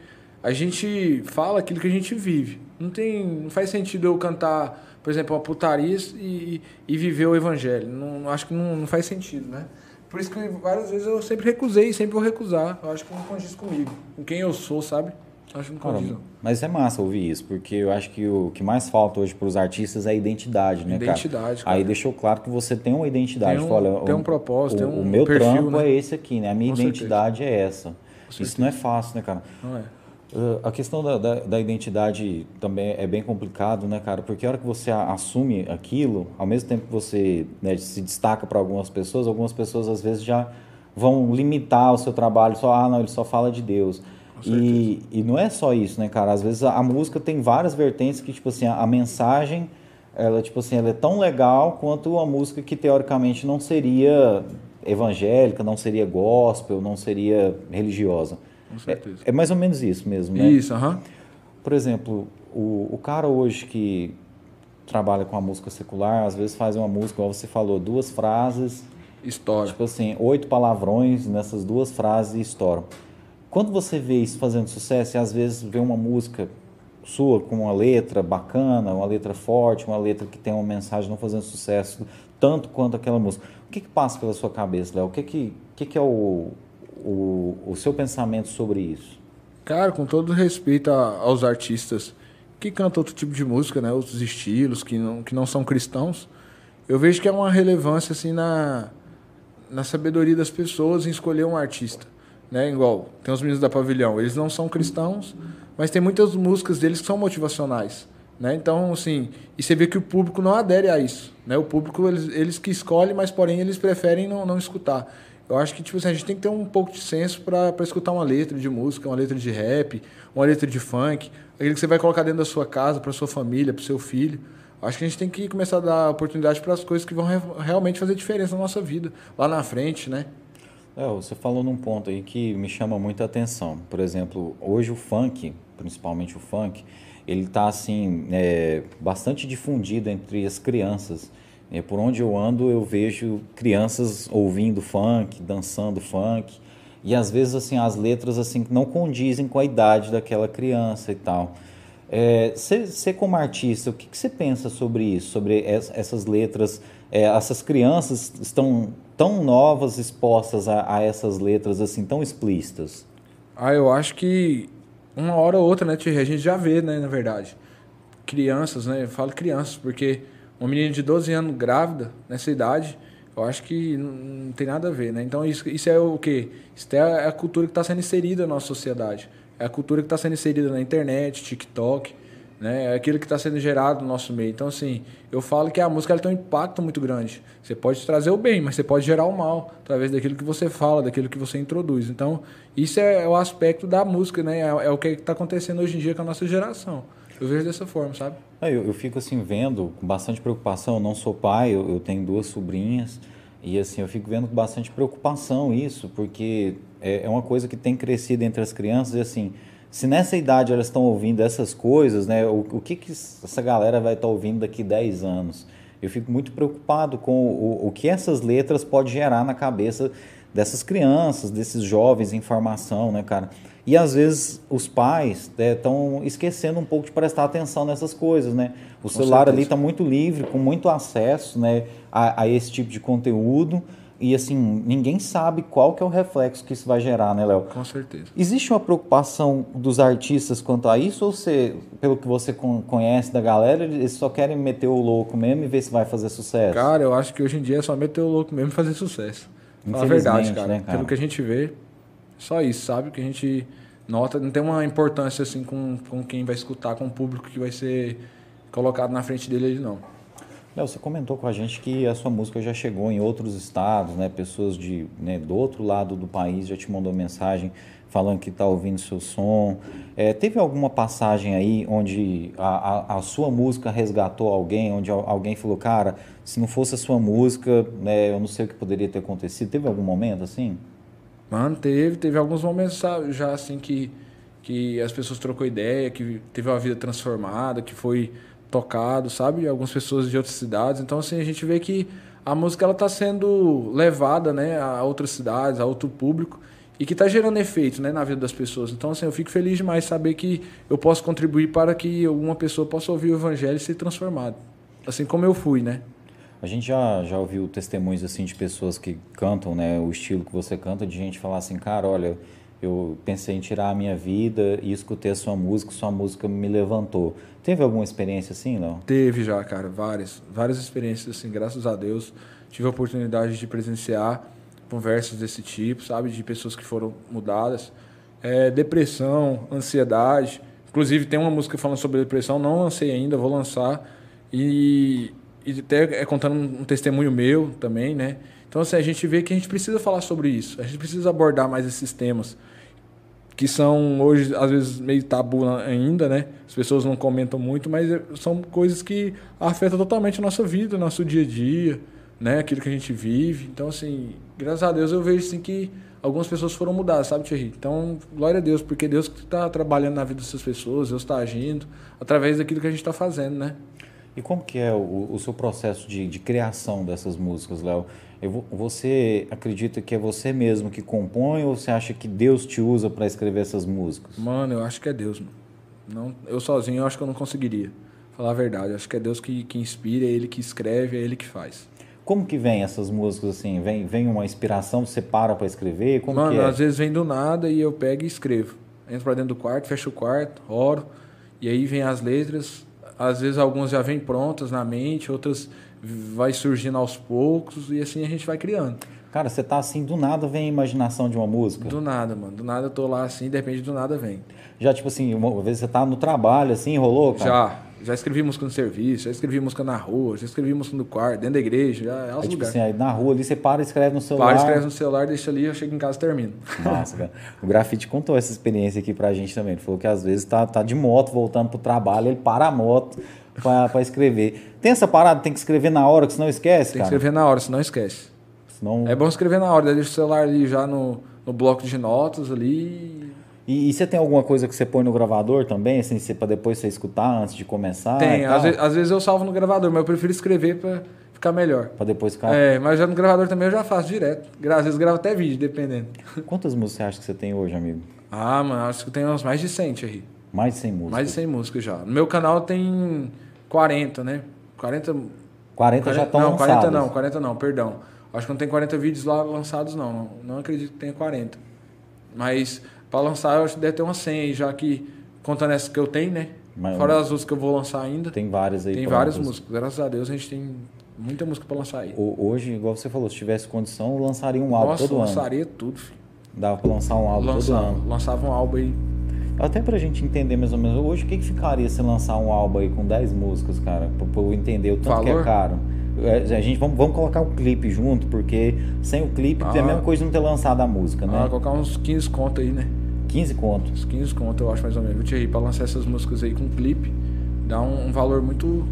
a gente fala aquilo que a gente vive. Não, tem, não faz sentido eu cantar por exemplo, uma putaria e, e viver o evangelho. Não, acho que não, não faz sentido, né? Por isso que várias vezes eu sempre recusei sempre vou recusar. Eu acho que não condiz comigo, com quem eu sou, sabe? Acho que não condiz. Cara, mas é massa ouvir isso, porque eu acho que o que mais falta hoje para os artistas é a identidade, né, identidade, cara? Aí deixou claro que você tem uma identidade. Tem um, Fala, tem um propósito, o, tem um O meu perfil, trampo né? é esse aqui, né? A minha com identidade certeza. é essa. Isso não é fácil, né, cara? Não é. Uh, a questão da, da, da, identidade também é bem complicado, né, cara? Porque a hora que você assume aquilo, ao mesmo tempo que você né, se destaca para algumas pessoas, algumas pessoas às vezes já vão limitar o seu trabalho, só, ah, não, ele só fala de Deus. E, e não é só isso, né, cara? Às vezes a, a música tem várias vertentes que, tipo assim, a, a, mensagem, ela, tipo assim, ela é tão legal quanto uma música que teoricamente não seria evangélica, não seria gospel, não seria religiosa. Com certeza. É, é mais ou menos isso mesmo, né? Isso, aham. Uhum. Por exemplo, o, o cara hoje que trabalha com a música secular, às vezes faz uma música, como você falou, duas frases. Estoura. Tipo assim, oito palavrões nessas duas frases e estouram. Quando você vê isso fazendo sucesso e às vezes vê uma música sua com uma letra bacana, uma letra forte, uma letra que tem uma mensagem não fazendo sucesso tanto quanto aquela música, o que, que passa pela sua cabeça, Léo? O que, que, que, que é o, o, o seu pensamento sobre isso? Cara, com todo respeito a, aos artistas que cantam outro tipo de música, né, outros estilos, que não, que não são cristãos, eu vejo que é uma relevância assim na, na sabedoria das pessoas em escolher um artista. Né? Igual, tem os meninos da Pavilhão, eles não são cristãos, mas tem muitas músicas deles que são motivacionais. Né? Então, assim, e você vê que o público não adere a isso. Né? O público, eles, eles que escolhem, mas porém eles preferem não, não escutar. Eu acho que tipo assim, a gente tem que ter um pouco de senso para escutar uma letra de música, uma letra de rap, uma letra de funk, aquilo que você vai colocar dentro da sua casa, para sua família, para seu filho. Acho que a gente tem que começar a dar oportunidade para as coisas que vão re realmente fazer diferença na nossa vida, lá na frente, né? É, você falou num ponto aí que me chama muita atenção. Por exemplo, hoje o funk, principalmente o funk, ele está assim é, bastante difundido entre as crianças. É, por onde eu ando, eu vejo crianças ouvindo funk, dançando funk, e às vezes assim as letras assim não condizem com a idade daquela criança e tal. Você é, como artista, o que, você pensa sobre isso, sobre essas letras? É, essas crianças estão tão novas expostas a, a, essas letras assim tão explícitas? Ah, eu acho que uma hora ou outra, né, Thierry? A gente já vê, né, na verdade. Crianças, né? Eu falo crianças porque uma menina de 12 anos grávida, nessa idade, eu acho que não, não tem nada a ver, né? Então isso, isso é o quê? Isso é a cultura que está sendo inserida na nossa sociedade. É a cultura que está sendo inserida na internet, TikTok, né? É aquilo que está sendo gerado no nosso meio. Então, assim, eu falo que a música ela tem um impacto muito grande. Você pode trazer o bem, mas você pode gerar o mal através daquilo que você fala, daquilo que você introduz. Então, isso é, o aspecto da música, né? É, é o que está acontecendo hoje em dia com a nossa geração. Eu vejo dessa forma, sabe? É, eu, eu fico assim vendo com bastante preocupação. Eu não sou pai, eu, eu, tenho duas sobrinhas e assim eu fico vendo com bastante preocupação isso, porque é, é uma coisa que tem crescido entre as crianças e assim se nessa idade elas estão ouvindo essas coisas, né, o, o que, que essa galera vai estar tá ouvindo daqui 10 anos? Eu fico muito preocupado com o, o que essas letras podem gerar na cabeça dessas crianças, desses jovens em formação, né, cara? E às vezes os pais estão né, esquecendo um pouco de prestar atenção nessas coisas, né? O com celular certeza. ali está muito livre, com muito acesso né, a, a esse tipo de conteúdo. E assim, ninguém sabe qual que é o reflexo que isso vai gerar, né, Léo? Com certeza. Existe uma preocupação dos artistas quanto a isso, ou você, pelo que você conhece da galera, eles só querem meter o louco mesmo e ver se vai fazer sucesso? Cara, eu acho que hoje em dia é só meter o louco mesmo e fazer sucesso. Fala a verdade, cara. Né, cara. Pelo que a gente vê, só isso, sabe? Que a gente nota, não tem uma importância assim com, com quem vai escutar, com o público que vai ser colocado na frente dele ali, não. Léo, você comentou com a gente que a sua música já chegou em outros estados, né? Pessoas de, né, do outro lado do país já te mandou mensagem falando que está ouvindo seu som. É, teve alguma passagem aí onde a, a, a, sua música resgatou alguém, onde alguém falou, cara, se não fosse a sua música, né, eu não sei o que poderia ter acontecido. Teve algum momento assim? Mano, teve, alguns momentos já assim que, que as pessoas trocou ideia, que teve uma vida transformada, que foi tocado, sabe? Algumas pessoas de outras cidades. Então, assim, a gente vê que a música ela está sendo levada, né, a outras cidades, a outro público e que está gerando efeito, né, na vida das pessoas. Então, assim, eu fico feliz demais saber que eu posso contribuir para que alguma pessoa possa ouvir o evangelho e ser transformado, assim como eu fui, né? A gente já, já ouviu testemunhos assim de pessoas que cantam, né, o estilo que você canta, de gente falar assim, cara, olha, eu pensei em tirar a minha vida e escutei a sua música, sua música me levantou. Teve alguma experiência assim, não? Teve já, cara, várias. Várias experiências assim, graças a Deus. Tive a oportunidade de presenciar conversas desse tipo, sabe? De pessoas que foram mudadas. É, depressão, ansiedade. Inclusive tem uma música falando sobre depressão, não lancei ainda, vou lançar. E, e até contando um testemunho meu também, né? Então, assim, a gente vê que a gente precisa falar sobre isso. A gente precisa abordar mais esses temas que são hoje às vezes meio tabu ainda, né? As pessoas não comentam muito, mas é, são coisas que afetam totalmente a nossa vida, nosso dia a dia, né? Aquilo que a gente vive. Então, assim, graças a Deus eu vejo assim que algumas pessoas foram mudadas, sabe, Thierry? Então, glória a Deus, porque Deus está trabalhando na vida dessas pessoas, Deus está agindo através daquilo que a gente está fazendo, né? E como que é o, o seu processo de, de criação dessas músicas, Léo? Você acredita que é você mesmo que compõe ou você acha que Deus te usa para escrever essas músicas? Mano, eu acho que é Deus. Mano. Não, eu sozinho eu acho que eu não conseguiria. Falar a verdade, eu acho que é Deus que, que inspira, é Ele que escreve, é Ele que faz. Como que vem essas músicas assim? Vem, vem uma inspiração, você para para escrever? Como Mano, é? às vezes vem do nada e eu pego e escrevo. Entro para dentro do quarto, fecho o quarto, oro, e aí vem as letras. Às vezes algumas já vêm prontas na mente, outras vai surgindo aos poucos e assim a gente vai criando. Cara, você tá assim, do nada vem a imaginação de uma música? Do nada, mano. Do nada eu tô lá assim, de repente do nada vem. Já, tipo assim, uma vez você tá no trabalho, assim, rolou, cara? Já. Já escrevi música no serviço, já escrevi música na rua, já escrevi música no quarto, dentro da igreja, já é aí, tipo assim, aí na rua ali você para e escreve no celular. Para, escreve no celular, deixa ali, eu chego em casa e termino. Nossa, cara. O grafite contou essa experiência aqui pra gente também. Ele falou que às vezes tá, tá de moto voltando pro trabalho, ele para a moto para escrever. Tem essa parada, tem que escrever na hora, que senão esquece, Tem cara? que escrever na hora, senão esquece. Senão... É bom escrever na hora, deixa o celular ali já no, no bloco de notas ali. E, e, você tem alguma coisa que você põe no gravador também, assim, para depois você escutar antes de começar? Tem, às vezes, às vezes, eu salvo no gravador, mas eu prefiro escrever para ficar melhor. Para depois ficar. É, mas já no gravador também eu já faço direto. Às vezes gravo até vídeo, dependendo. Quantas músicas você acha que você tem hoje, amigo? Ah, mano, acho que tem umas mais de 100 aí. Mais de 100 músicas? Mais de 100 músicas já. No meu canal tem 40, né? 40. 40, já estão Não, lançados. 40 não, 40 não, perdão. Acho que não tem 40 vídeos lá lançados, não. Não, não acredito que tenha 40. Mas para lançar, eu acho que deve ter umas 100 aí, já que contando essas que eu tenho, né? Mas, Fora as músicas que eu vou lançar ainda. Tem várias aí. Tem várias músicas. Graças a Deus a gente tem muita música para lançar aí. Hoje, igual você falou, se tivesse condição, eu lançaria um álbum Nossa, todo lançaria ano. lançaria tudo, filho. Dava para lançar um álbum lançava, todo ano. Lançava um álbum aí até pra gente entender mais ou menos, hoje o que, que ficaria se lançar um álbum aí com 10 músicas, cara? Pra, pra eu entender o tanto Valor? que é caro. É, a gente vamos, vamos colocar o clipe junto, porque sem o clipe ah, é a mesma coisa não ter lançado a música, né? Ah, colocar uns 15 contos aí, né? 15 contos. Uns 15 contos, eu acho mais ou menos. Thierry, pra lançar essas músicas aí com clipe, dá um, um valor muito.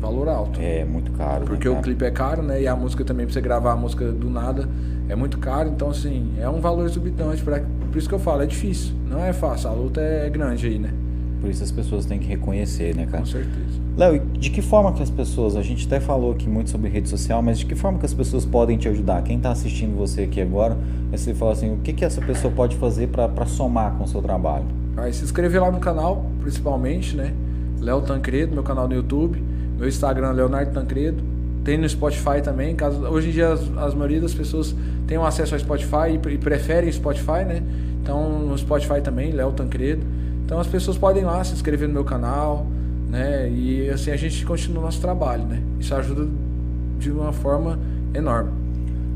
valor alto. É, muito caro. Porque né, o clipe é caro, né? E a música também, pra você gravar a música do nada, é muito caro. Então, assim, é um valor exorbitante. Pra, por isso que eu falo, é difícil. Não é fácil. A luta é grande aí, né? Por isso as pessoas têm que reconhecer, né, cara? Com certeza. Léo, de que forma que as pessoas, a gente até falou aqui muito sobre rede social, mas de que forma que as pessoas podem te ajudar? Quem está assistindo você aqui agora, você fala assim, o que, que essa pessoa pode fazer para somar com o seu trabalho? Aí se inscrever lá no canal, principalmente, né? Léo Tancredo, meu canal no YouTube, meu Instagram Leonardo Tancredo, tem no Spotify também. Caso, hoje em dia as, as maioria das pessoas têm acesso ao Spotify e, e preferem Spotify, né? Então no Spotify também, Léo Tancredo. Então as pessoas podem ir lá se inscrever no meu canal, né? E assim a gente continua o nosso trabalho, né? Isso ajuda de uma forma enorme.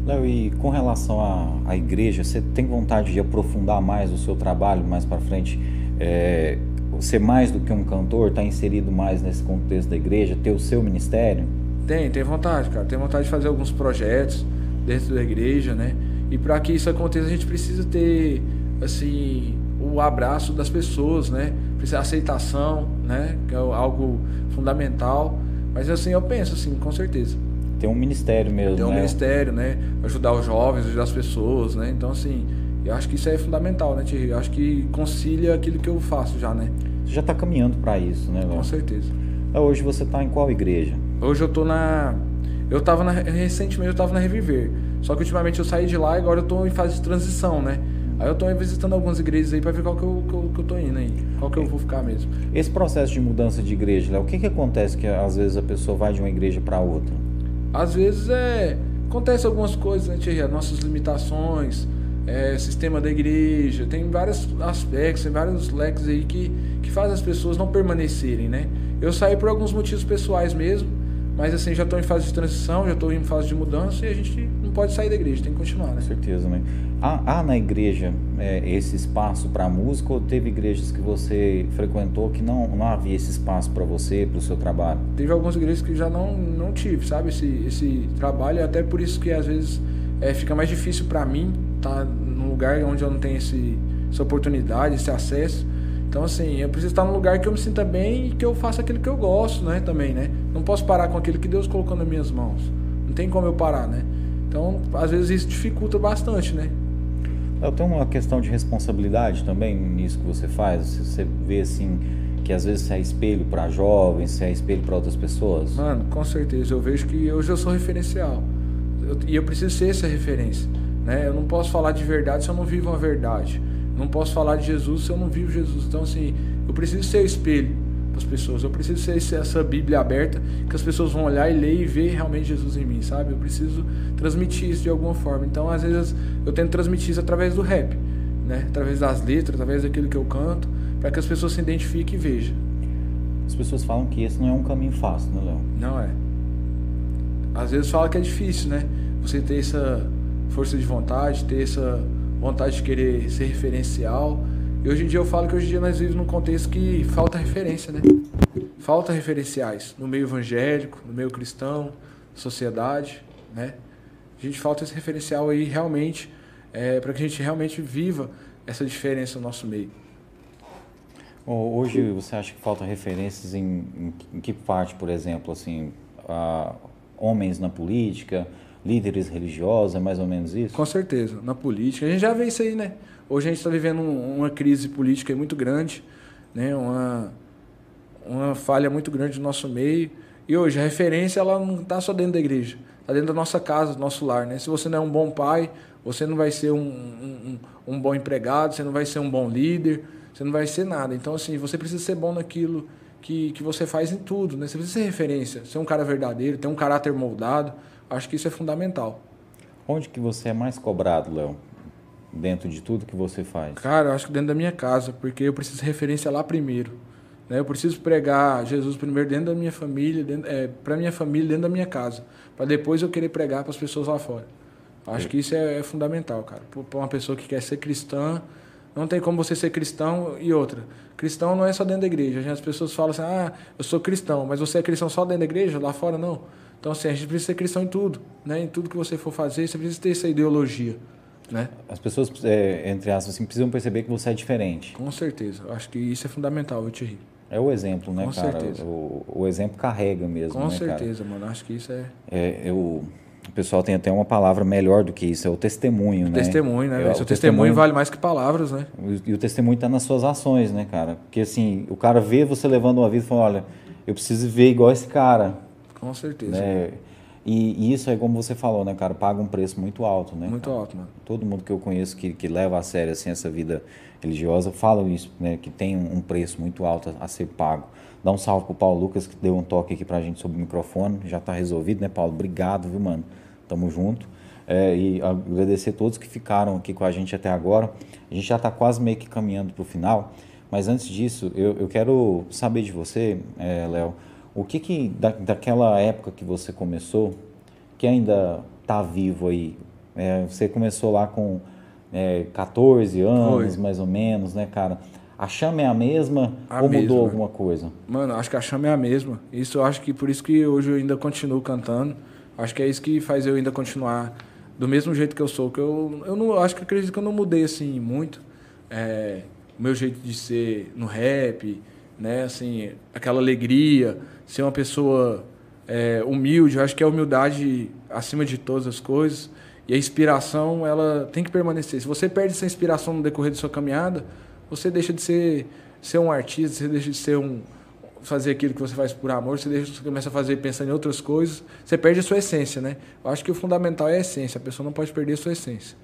Léo, e com relação à, à igreja, você tem vontade de aprofundar mais o seu trabalho mais para frente? É, ser mais do que um cantor, estar tá inserido mais nesse contexto da igreja, ter o seu ministério? Tem, tem vontade, cara. Tem vontade de fazer alguns projetos dentro da igreja, né? E para que isso aconteça, a gente precisa ter, assim, o abraço das pessoas, né? Precisa aceitação, né? Que é algo fundamental. Mas assim, eu penso assim, com certeza. Tem um ministério mesmo, Tem um né? ministério, né? Ajudar os jovens, ajudar as pessoas, né? Então assim, eu acho que isso é fundamental, né, Thierry? Eu acho que concilia aquilo que eu faço já, né? Você já está caminhando para isso, né, Léo? Com certeza. Hoje você está em qual igreja? Hoje eu tô na. Eu tava na. Recentemente eu tava na Reviver. Só que ultimamente eu saí de lá e agora eu tô em fase de transição, né? Aí eu tô visitando algumas igrejas aí para ver qual que eu, que eu, que, eu, tô indo aí. Qual que eu vou ficar mesmo. Esse processo de mudança de igreja, Léo, o que que acontece que às vezes a pessoa vai de uma igreja para outra? Às vezes é. Acontece algumas coisas, né, Thierry? Nossas limitações, é, sistema da igreja, tem vários aspectos, tem vários leques aí que, que fazem as pessoas não permanecerem, né? Eu saí por alguns motivos pessoais mesmo, mas assim, já estou em fase de transição, já estou em fase de mudança e a gente pode sair da igreja, tem que continuar, né? Com certeza, né? Há, há na igreja é, esse espaço para música ou teve igrejas que você frequentou que não, não havia esse espaço para você, para o seu trabalho? Teve algumas igrejas que já não, não tive, sabe, esse, esse trabalho, até por isso que às vezes é, fica mais difícil para mim estar tá num lugar onde eu não tenho esse, essa oportunidade, esse acesso. Então, assim, eu preciso estar num lugar que eu me sinta bem e que eu faça aquilo que eu gosto, né? Também, né? Não posso parar com aquilo que Deus colocou nas minhas mãos. Não tem como eu parar, né? Então, às vezes isso dificulta bastante, né? Eu tenho uma questão de responsabilidade também nisso que você faz. Você vê assim que às vezes você é espelho para jovens, você é espelho para outras pessoas. Mano, com certeza. Eu vejo que hoje eu sou referencial eu, e eu preciso ser essa referência. Né? Eu não posso falar de verdade se eu não vivo a verdade. Não posso falar de Jesus se eu não vivo Jesus. Então, assim, eu preciso ser o espelho para as pessoas. Eu preciso ser essa Bíblia aberta que as pessoas vão olhar e ler e ver realmente Jesus em mim, sabe? Eu preciso transmitir isso de alguma forma. Então, às vezes, eu tento transmitir isso através do rap, né? Através das letras, através daquilo que eu canto, para que as pessoas se identifiquem e vejam. As pessoas falam que esse não é um caminho fácil, né, Léo? Não é. Às vezes fala que é difícil, né? Você ter essa força de vontade, ter essa vontade de querer ser referencial. E hoje em dia eu falo que hoje em dia nós vivemos num contexto que falta referência, né? Falta referenciais no meio evangélico, no meio cristão, sociedade, né? A gente falta esse referencial aí realmente é, para que a gente realmente viva essa diferença no nosso meio. Hoje você acha que falta referências em, em, que parte, por exemplo, assim, homens na política, líderes religiosos, é mais ou menos isso? Com certeza, na política. A gente já vê isso aí, né? Hoje a gente está vivendo uma crise política muito grande, né? uma, uma falha muito grande no nosso meio. E hoje a referência ela não está só dentro da igreja, está dentro da nossa casa, do nosso lar. Né? Se você não é um bom pai, você não vai ser um, um, um bom empregado, você não vai ser um bom líder, você não vai ser nada. Então, assim, você precisa ser bom naquilo que, que você faz em tudo. Né? Você precisa ser referência, ser um cara verdadeiro, ter um caráter moldado. Acho que isso é fundamental. Onde que você é mais cobrado, Léo? Dentro de tudo que você faz? Cara, eu acho que dentro da minha casa, porque eu preciso referência lá primeiro. Né? Eu preciso pregar Jesus primeiro dentro da minha família, é, para minha família, dentro da minha casa, para depois eu querer pregar para as pessoas lá fora. Acho é. que isso é, é fundamental, cara. Para uma pessoa que quer ser cristã, não tem como você ser cristão e outra. Cristão não é só dentro da igreja. As pessoas falam assim: ah, eu sou cristão, mas você é cristão só dentro da igreja, lá fora não. Então, assim, a gente precisa ser cristão em tudo, né? Em tudo que você for fazer, você precisa ter essa ideologia, né? As pessoas, é, entre aspas, assim, precisam perceber que você é diferente. Com certeza. Acho que isso é fundamental, eu te. É o exemplo, né, Com cara? certeza. O, o exemplo carrega mesmo, Com né, certeza, cara? mano. Acho que isso é... é... Eu, o pessoal tem até uma palavra melhor do que isso, é o testemunho, o né? Testemunho, né? É, Seu o testemunho, testemunho vale mais que palavras, né? E o testemunho está nas suas ações, né, cara? Porque assim, o cara vê você levando uma vida e fala, olha, eu preciso ver igual esse cara. Com certeza. Né? E, e, isso é como você falou, né, cara? Paga um preço muito alto, né? Muito cara? alto, mano. Todo mundo que eu conheço que, que leva a sério assim, essa vida religiosa fala isso, né? Que tem um preço muito alto a, a ser pago. Dá um salve pro Paulo Lucas, que deu um toque aqui pra gente sobre o microfone. Já tá resolvido, né, Paulo? Obrigado, viu, mano? Tamo junto. É, e agradecer a todos que ficaram aqui com a gente até agora. A gente já está quase meio que caminhando para o final, mas antes disso, eu, eu quero saber de você, é, Léo, o que que da, daquela época que você começou, que ainda está vivo aí? É, você começou lá com é, 14 anos, Foi. mais ou menos, né, cara? A chama é a mesma a ou mesma. mudou alguma coisa? Mano, acho que a chama é a mesma. Isso eu acho que por isso que hoje eu ainda continuo cantando. Acho que é isso que faz eu ainda continuar do mesmo jeito que eu sou, que eu, eu não acho que acredito que eu não mudei assim muito. É, o meu jeito de ser no rap, né, assim, aquela alegria, ser uma pessoa é, humilde, eu acho que a humildade acima de todas as coisas e a inspiração, ela tem que permanecer. Se você perde essa inspiração no decorrer de sua caminhada, você deixa de ser, ser um artista, você deixa de ser um, fazer aquilo que você faz por amor, você, deixa, você começa a fazer pensando em outras coisas, você perde a sua essência, né? Eu acho que o fundamental é a essência, a pessoa não pode perder a sua essência.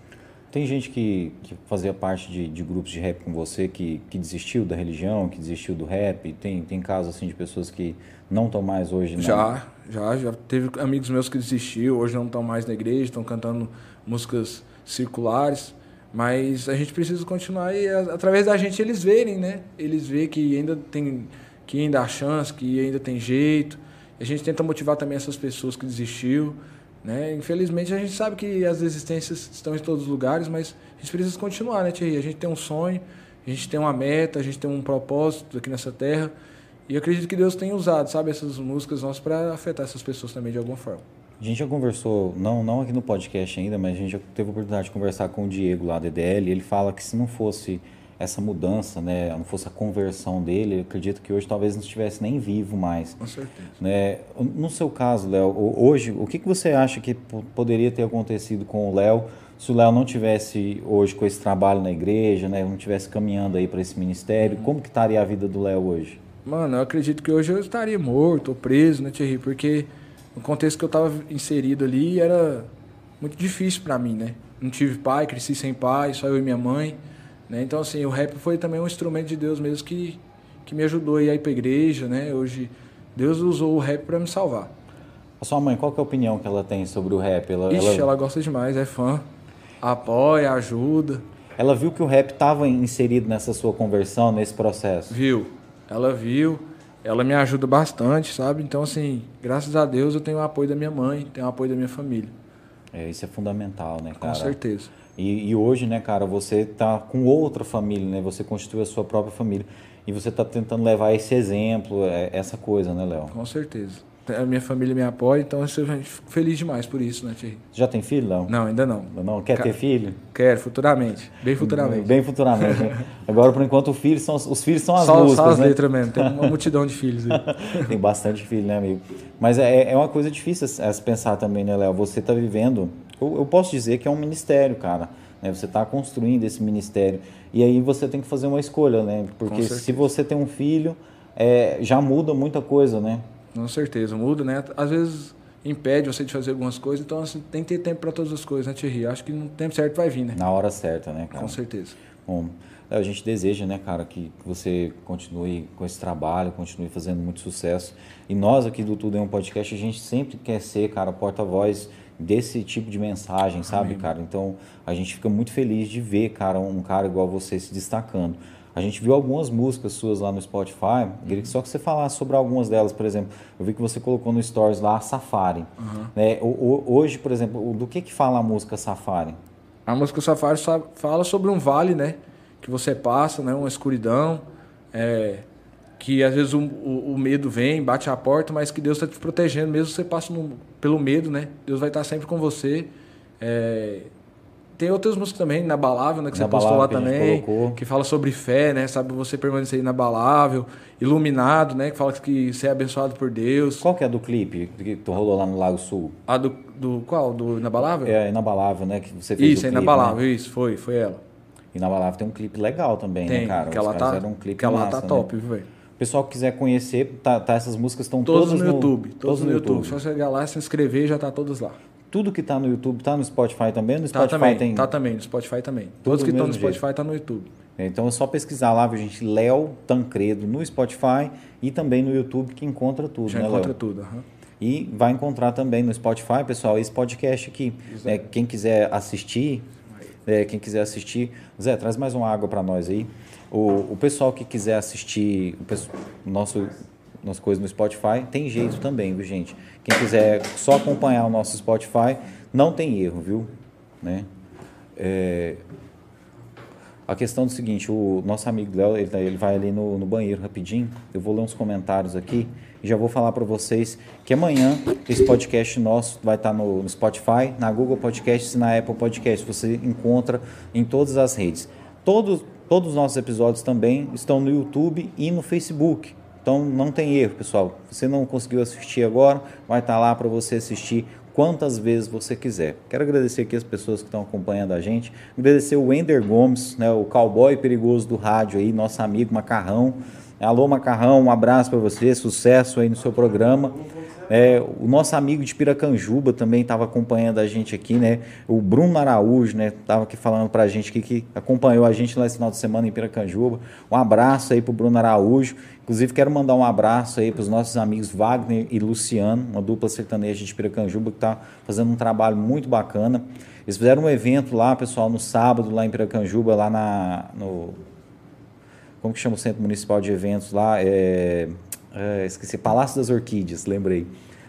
Tem gente que, que fazia parte de, de grupos de rap com você que, que desistiu da religião, que desistiu do rap? Tem, tem casos assim de pessoas que não estão mais hoje na... Já, já, já teve amigos meus que desistiu, hoje não estão mais na igreja, estão cantando músicas circulares, mas a gente precisa continuar e através da gente eles verem, né? Eles verem que ainda tem que ainda há chance, que ainda tem jeito. A gente tenta motivar também essas pessoas que desistiu. Né? Infelizmente a gente sabe que as resistências estão em todos os lugares, mas a gente precisa continuar, né, Thierry? A gente tem um sonho, a gente tem uma meta, a gente tem um propósito aqui nessa terra. E eu acredito que Deus tem usado, sabe, essas músicas nossas para afetar essas pessoas também de alguma forma. A gente já conversou, não, não aqui no podcast ainda, mas a gente já teve a oportunidade de conversar com o Diego lá da EDL. Ele fala que se não fosse essa mudança, né, não fosse a conversão dele, eu acredito que hoje talvez não estivesse nem vivo mais. Com certeza. Né? No seu caso, Léo, hoje, o que, que você acha que poderia ter acontecido com o Léo se o Léo não tivesse hoje com esse trabalho na igreja, né, não tivesse caminhando aí para esse ministério? Uhum. Como que estaria a vida do Léo hoje? Mano, eu acredito que hoje eu estaria morto ou preso, né, Thierry? Porque no contexto que eu estava inserido ali era muito difícil para mim, né? Não tive pai, cresci sem pai, só eu e minha mãe. Né? Então, assim, o rap foi também um instrumento de Deus mesmo que, que me ajudou a ir para a igreja, né? Hoje, Deus usou o rap para me salvar. A sua mãe, qual é a opinião que ela tem sobre o rap? Ela, Ixi, ela... ela gosta demais, é fã. Apoia, ajuda. Ela viu que o rap estava inserido nessa sua conversão, nesse processo? Viu. Ela viu. Ela me ajuda bastante, sabe? Então, assim, graças a Deus eu tenho o apoio da minha mãe, tenho o apoio da minha família. É, isso é fundamental, né, cara? Com certeza. E, e, hoje, né, cara, você tá com outra família, né? Você constitui a sua própria família. E você tá tentando levar esse exemplo, é, essa coisa, né, Léo? Com certeza. A minha família me apoia, então eu fico feliz demais por isso, né, Thierry? Já tem filho, Léo? Não, ainda não. Não, quer ter filho? Quero, futuramente. Bem futuramente. Bem futuramente. Né? Agora, por enquanto, os filhos são, os filhos são as só, músicas, Só as né? letras mesmo. Tem uma multidão de filhos aí. tem bastante filho, né, amigo? Mas é, é uma coisa difícil a se pensar também, né, Léo? Você tá vivendo... Eu, eu posso dizer que é um ministério, cara né? Você está construindo esse ministério. E aí você tem que fazer uma escolha, né? Porque se você tem um filho, é, já muda muita coisa, né? Com certeza, muda, né? Às vezes impede você de fazer algumas coisas, então assim, tem que ter tempo para todas as coisas, né, Thierry? Acho que no tempo certo vai vir, né? Na hora certa, né, cara? Com certeza. Bom, a gente deseja, né, cara, que você continue com esse trabalho, continue fazendo muito sucesso. E nós aqui do Tudo é um Podcast, a gente sempre quer ser, cara, porta-voz desse tipo de mensagem, sabe, Amém. cara? Então, a gente fica muito feliz de ver, cara, um cara igual você se destacando. A gente viu algumas músicas suas lá no Spotify, queria só que você falasse sobre algumas delas, por exemplo. Eu vi que você colocou no Stories lá Safari. Uhum. Né? Hoje, por exemplo, do que, que fala a música Safari? A música Safari fala sobre um vale, né? Que você passa, né? Uma escuridão. É, que às vezes o, o, o, medo vem, bate a porta, mas que Deus está te protegendo, mesmo que você passe no, pelo medo, né? Deus vai estar sempre com você. É, tem outras músicas também, Inabalável, né? Que você Inabalável, postou lá a também. colocou. Que fala sobre fé, né? Sabe você permanecer inabalável. Iluminado, né? Que fala que você é abençoado por Deus. Qual que é do clipe que tu rolou lá no Lago Sul? A do, do qual? Do Inabalável? É Inabalável, né? Que você fez Isso, é clipe, Inabalável, Né? isso, foi, foi ela. Inabalável tem um clipe legal também, Tem, né, cara? que Os ela tá, um clipe que ela massa, tá né? top, viu, velho? O pessoal que quiser conhecer, tá, tá- essas músicas estão Todos todas no YouTube, todos no YouTube. Só YouTube. chegar lá, se inscrever, já tá todos lá. Tudo que tá no YouTube tá no Spotify também? No Tá Spotify também, tem... tá também, no Spotify também. Todos do que estão no. Spotify tá no YouTube. Então é só pesquisar lá, viu, gente? Léo Tancredo no Spotify e também no YouTube que encontra tudo, Já né, encontra Léo? tudo. aham. E vai encontrar também no Spotify, pessoal, esse podcast aqui. né? Quem quiser assistir, é, quem quiser assistir, Zé, traz mais uma água para nós aí. O, o pessoal que quiser assistir o nosso nossa coisa no Spotify, tem jeito também, viu, gente? Quem quiser só acompanhar o nosso Spotify, não tem erro, viu? Né? É, a questão é o seguinte, o nosso amigo Léo, ele, tá- ele vai ali no, no banheiro rapidinho. Eu vou ler uns comentários aqui e já vou falar para vocês que amanhã esse podcast nosso vai estar no, no Spotify, na Google Podcasts e na Apple Podcasts. Você encontra em todas as redes. Todos, todos os nossos episódios também estão no YouTube e no Facebook. Então não tem erro, pessoal. Você não conseguiu assistir agora, vai estar lá para você assistir quantas vezes você quiser. Quero agradecer aqui as pessoas que estão acompanhando a gente. Agradecer o Wender Gomes, né, o cowboy perigoso do rádio aí, nosso amigo Macarrão. Alô Macarrão, um abraço para você, sucesso aí no seu programa. É, o nosso amigo de Piracanjuba também estava acompanhando a gente aqui, né? O Bruno Araújo, né? Tava aqui falando para a gente aqui, que acompanhou a gente lá esse final de semana em Piracanjuba. Um abraço aí pro Bruno Araújo. Inclusive quero mandar um abraço aí para os nossos amigos Wagner e Luciano, uma dupla sertaneja de Piracanjuba que está fazendo um trabalho muito bacana. Eles fizeram um evento lá, pessoal, no sábado lá em Piracanjuba, lá na no como que chama o Centro Municipal de Eventos lá? É, é, esqueci, Palácio das Orquídeas, lembrei.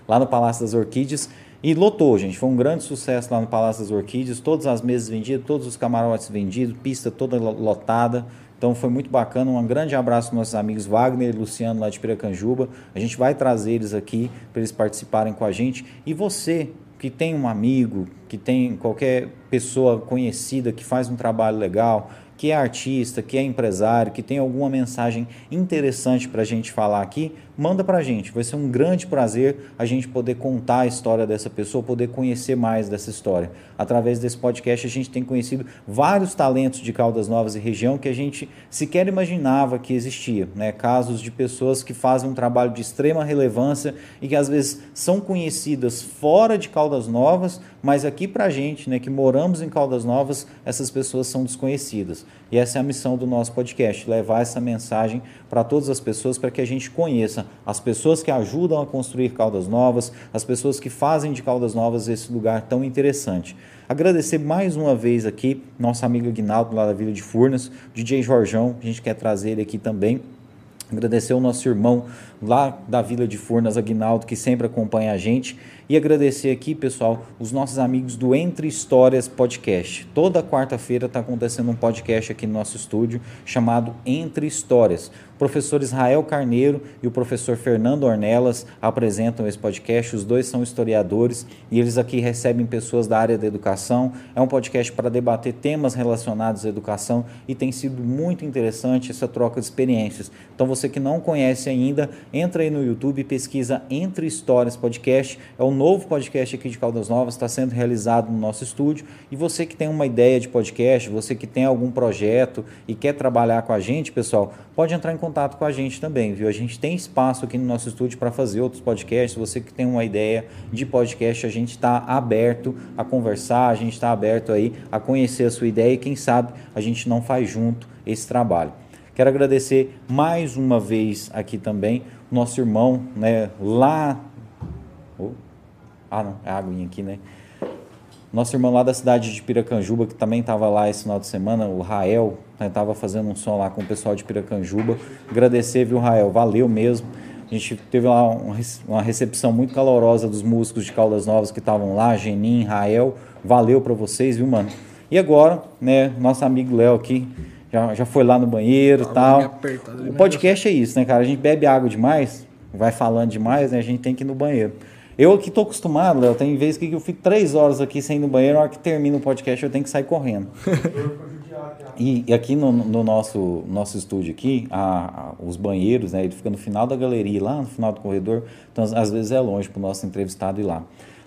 Lá no Palácio das Orquídeas. E lotou, gente. Foi um grande sucesso lá no Palácio das Orquídeas. Todas as mesas vendidas, todos os camarotes vendidos, pista toda lo- lotada. Então foi muito bacana. Um grande abraço aos nossos amigos Wagner e Luciano lá de Piracanjuba. A gente vai trazer eles aqui para eles participarem com a gente. E você que tem um amigo, que tem qualquer pessoa conhecida que faz um trabalho legal, que é artista, que é empresário, que tem alguma mensagem interessante para a gente falar aqui, manda para a gente. Vai ser um grande prazer a gente poder contar a história dessa pessoa, poder conhecer mais dessa história. Através desse podcast, a gente tem conhecido vários talentos de Caldas Novas e região que a gente sequer imaginava que existia. Né? Casos de pessoas que fazem um trabalho de extrema relevância e que às vezes são conhecidas fora de Caldas Novas, mas aqui para a gente, né, que moramos em Caldas Novas, essas pessoas são desconhecidas. E essa é a missão do nosso podcast, levar essa mensagem para todas as pessoas, para que a gente conheça as pessoas que ajudam a construir Caldas Novas, as pessoas que fazem de Caldas Novas esse lugar tão interessante. Agradecer mais uma vez aqui nosso amigo Aguinaldo, lá da Vila de Furnas, DJ Jorjão, a gente quer trazer ele aqui também. Agradecer o nosso irmão lá da Vila de Furnas, Aguinaldo, que sempre acompanha a gente. E agradecer aqui, pessoal, os nossos amigos do Entre Histórias Podcast. Toda quarta-feira está acontecendo um podcast aqui no nosso estúdio chamado Entre Histórias. O professor Israel Carneiro e o professor Fernando Ornelas apresentam esse podcast. Os dois são historiadores e eles aqui recebem pessoas da área da educação. É um podcast para debater temas relacionados à educação e tem sido muito interessante essa troca de experiências. Então, você que não conhece ainda, entra aí no YouTube e pesquisa Entre Histórias Podcast. É um novo podcast aqui de Caldas Novas, está sendo realizado no nosso estúdio. E você que tem uma ideia de podcast, você que tem algum projeto e quer trabalhar com a gente, pessoal, pode entrar em contato com a gente também, viu? A gente tem espaço aqui no nosso estúdio para fazer outros podcasts. Você que tem uma ideia de podcast, a gente está aberto a conversar, a gente está aberto aí a conhecer a sua ideia e quem sabe a gente não faz junto esse trabalho. Quero agradecer mais uma vez aqui também nosso irmão, né, lá Oh. Ah, não, é a aguinha aqui, né? Nosso irmão lá da cidade de Piracanjuba, que também estava lá esse final de semana, o Rael, estava fazendo um som lá com o pessoal de Piracanjuba. Agradecer, viu, Rael? Valeu mesmo. A gente teve lá uma rece- uma recepção muito calorosa dos músicos de Caldas Novas que estavam lá, Genin, Rael. Valeu para vocês, viu, mano? E agora, né, nosso amigo Léo aqui já, já foi lá no banheiro e tal. apertado, O podcast é isso, né, cara? A gente bebe água demais, vai falando demais, né? A gente tem que ir no banheiro. Eu aqui tô acostumado, Léo. Tem vezes que eu fico três horas aqui sem ir no banheiro, na hora que termina o podcast eu tenho que sair correndo. e, e, aqui no, no, nosso, nosso estúdio aqui, a, a, os banheiros, né? Ele fica no final da galeria, lá no final do corredor. Então, às vezes é longe para o nosso entrevistado ir lá.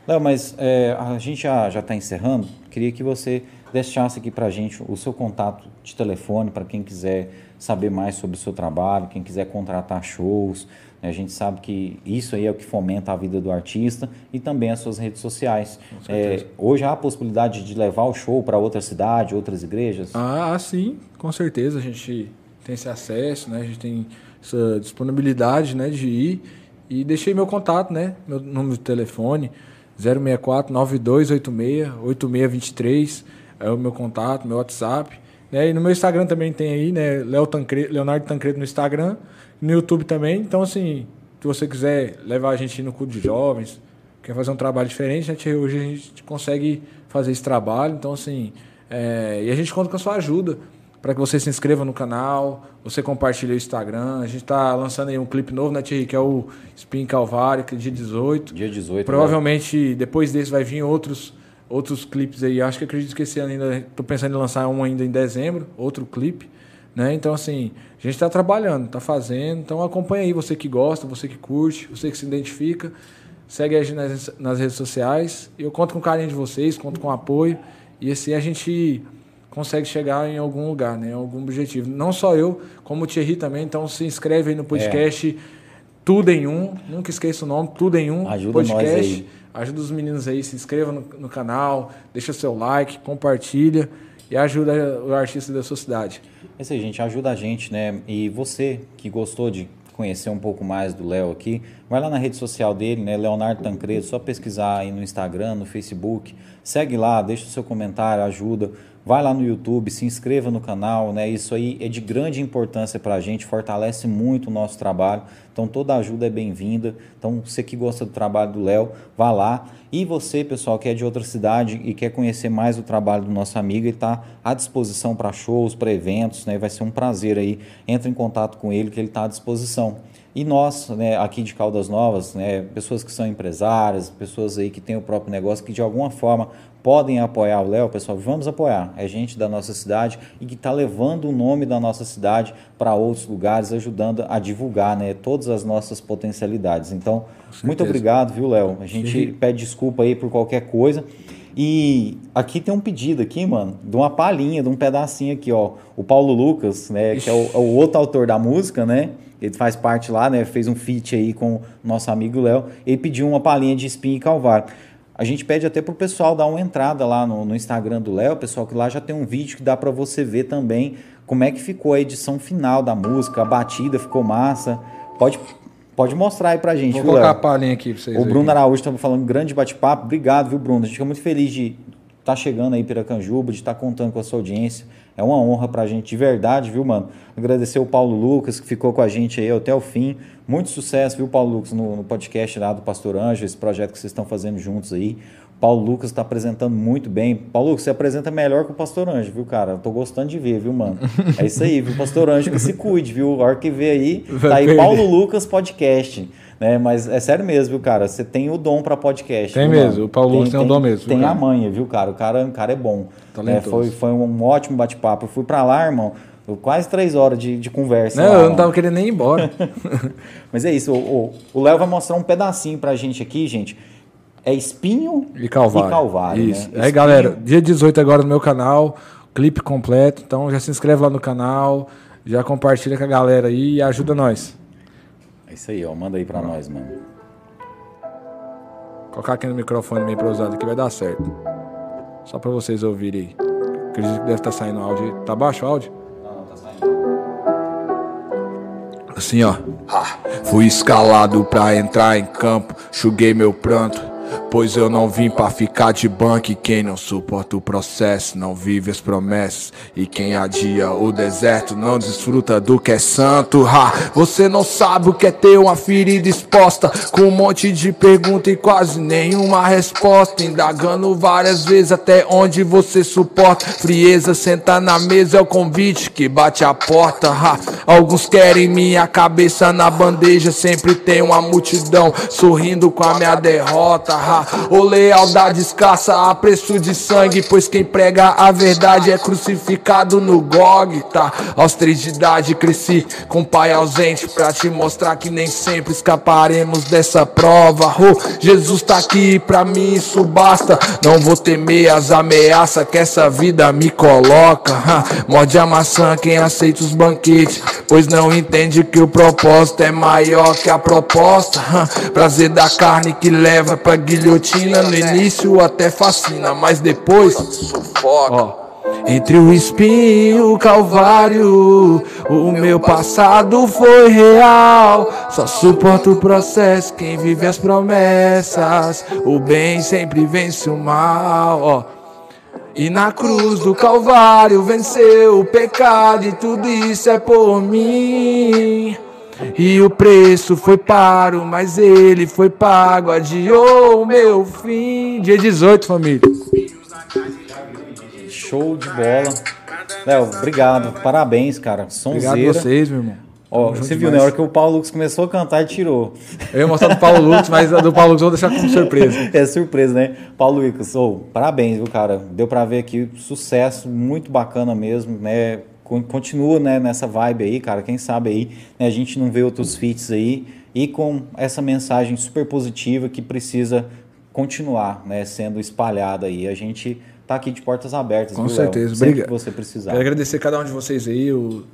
Léo, mas é, a gente já está encerrando. Queria que você deixasse aqui para a gente o seu contato de telefone para quem quiser saber mais sobre o seu trabalho, quem quiser contratar shows. A gente sabe que isso aí é o que fomenta a vida do artista e também as suas redes sociais. É, hoje há a possibilidade de levar o show para outra cidade, outras igrejas? Ah, sim, com certeza. A gente tem esse acesso, né? a gente tem essa disponibilidade né, de ir. E deixei meu contato, né? Meu número de telefone, 064 9286 8623 é o meu contato, meu WhatsApp. Né? E no meu Instagram também tem aí, né? Leo Tancredo, Leonardo Tancredo no Instagram, no YouTube também. Então, assim, se você quiser levar a gente no culto de jovens, quer fazer um trabalho diferente, a gente, hoje a gente consegue fazer esse trabalho. Então, assim, é, e a gente conta com a sua ajuda para que você se inscreva no canal, você compartilhe o Instagram. A gente está lançando aí um clipe novo, né, Thierry? Que é o Spin Calvário, que é dia 18. Dia 18. Provavelmente né? depois desse vai vir outros outros clipes aí. Acho que acredito que esse ano ainda estou pensando em lançar um ainda em dezembro, outro clipe, né? Então assim, gente está trabalhando, está fazendo. Então acompanha aí você que gosta, você que curte, você que se identifica, segue a gente nas, nas redes sociais. Eu conto com o carinho de vocês, conto com o apoio e assim a gente consegue chegar em algum lugar, né? Em algum objetivo. Não só eu, como o Thierry também. Então se inscreve aí no podcast. É. Tudo em um, nunca esqueça o nome, tudo em um. Ajuda podcast. nós aí. Ajuda os meninos aí, se inscreva no, no canal, deixa seu like, compartilha e ajuda o artista da sua cidade. É isso aí, gente, ajuda a gente, né? E você que gostou de conhecer um pouco mais do Léo aqui, vai lá na rede social dele, né? Leonardo Tancredo, só pesquisar aí no Instagram, no Facebook, segue lá, deixa o seu comentário, ajuda. Vai lá no YouTube, se inscreva no canal, né? Isso aí é de grande importância para a gente, fortalece muito o nosso trabalho. Então toda ajuda é bem-vinda. Então você que gosta do trabalho do Léo, vá lá. E você, pessoal, que é de outra cidade e quer conhecer mais o trabalho do nosso amigo, ele está à disposição para shows, para eventos, né? Vai ser um prazer aí. Entre em contato com ele que ele está à disposição. E nós, né, aqui de Caldas Novas, né, pessoas que são empresárias, pessoas aí que têm o próprio negócio, que de alguma forma podem apoiar o Léo, pessoal, vamos apoiar. É gente da nossa cidade e que está levando o nome da nossa cidade para outros lugares, ajudando a divulgar né, todas as nossas potencialidades. Então, muito obrigado, viu, Léo? A gente Sim. pede desculpa aí por qualquer coisa. E aqui tem um pedido aqui, mano, de uma palhinha, de um pedacinho aqui, ó. O Paulo Lucas, né, que é o, é o outro autor da música, né? ele faz parte lá, né? Fez um feat aí com o nosso amigo Léo. Ele pediu uma palhinha de espinho e calvário. A gente pede até pro pessoal dar uma entrada lá no, no Instagram do Léo, pessoal, que lá já tem um vídeo que dá para você ver também como é que ficou a edição final da música, a batida ficou massa. Pode, pode mostrar aí pra gente, Vou viu, colocar Léo? a palhinha aqui pra vocês. O Bruno aqui. Araújo estava falando grande bate-papo. Obrigado, viu, Bruno? A gente fica muito feliz de estar tá chegando aí Piracanjuba, de estar tá contando com a sua audiência. É uma honra pra gente, de verdade, viu, mano? Agradecer o Paulo Lucas, que ficou com a gente aí até o fim. Muito sucesso, viu, Paulo Lucas, no, no podcast lá do Pastor Anjo, esse projeto que vocês estão fazendo juntos aí. Paulo Lucas está apresentando muito bem. Paulo Lucas, você apresenta melhor que o Pastor Anjo, viu, cara? Eu tô gostando de ver, viu, mano? É isso aí, viu, Pastor Anjo, que se cuide, viu? A hora que vê aí, tá aí Paulo Lucas Podcast. Né? Mas é sério mesmo, viu, cara? Você tem o dom para podcast. Tem mesmo, mano? o Paulo tem, tem o dom mesmo. Tem cara. a manha, viu, cara? O cara, o cara é bom. É, foi, foi um ótimo bate-papo. Eu fui para lá, irmão. Quase três horas de, de conversa. Não, lá, eu não tava querendo nem ir embora. Mas é isso. O Léo vai mostrar um pedacinho pra gente aqui, gente. É espinho e calvário. E calvário isso. Né? Aí, galera, dia 18 agora no meu canal, clipe completo. Então já se inscreve lá no canal, já compartilha com a galera aí e ajuda nós. Isso aí, ó. Manda aí pra nós, mano. Colocar aqui no microfone meio pra usar aqui vai dar certo. Só pra vocês ouvirem aí. Acredito que deve estar tá saindo áudio. Tá baixo o áudio? Assim, ó. Fui escalado pra entrar em campo, chuguei meu pranto. Pois eu não vim pra ficar de banco. E quem não suporta o processo não vive as promessas. E quem adia o deserto não desfruta do que é santo. Ha, você não sabe o que é ter uma ferida exposta. Com um monte de pergunta e quase nenhuma resposta. Indagando várias vezes até onde você suporta. Frieza, sentar na mesa é o convite que bate a porta. Ha, alguns querem minha cabeça na bandeja. Sempre tem uma multidão sorrindo com a minha derrota. Ha, ou lealdade escassa a preço de sangue, pois quem prega a verdade é crucificado no GOG, tá? Aos três de idade cresci com pai ausente pra te mostrar que nem sempre escaparemos dessa prova. Oh, Jesus tá aqui pra mim, isso basta. Não vou temer as ameaças que essa vida me coloca. Ha, morde a maçã quem aceita os banquetes, pois não entende que o propósito é maior que a proposta. Prazer da carne que leva pra guilhotina no início até fascina, mas depois sufoca. Ó. Entre o espinho e o calvário, o meu passado foi real. Só suporta o processo quem vive as promessas. O bem sempre vence o mal. Ó. E na cruz do Calvário venceu o pecado, e tudo isso é por mim. E o preço foi paro, mas ele foi pago, adiou o meu fim. Dia 18, família. Show de bola. Léo, obrigado. Parabéns, cara. Sonzeira. Obrigado a vocês, meu irmão. Ó, você viu, na hora que o Paulo Lucas começou a cantar, ele tirou. Eu ia mostrar do Paulo Lucas, mas a do Paulo Lucas eu vou deixar como surpresa. É surpresa, né? Paulo Lucas, oh, parabéns, viu, cara? Deu pra ver aqui sucesso, muito bacana mesmo, né? Continua né, nessa vibe aí, cara. Quem sabe aí né, a gente não vê outros feats aí e com essa mensagem super positiva que precisa continuar né, sendo espalhada aí. A gente tá aqui de portas abertas. Com viu, certeza, obrigado. você precisar. Quero agradecer cada um de vocês aí, o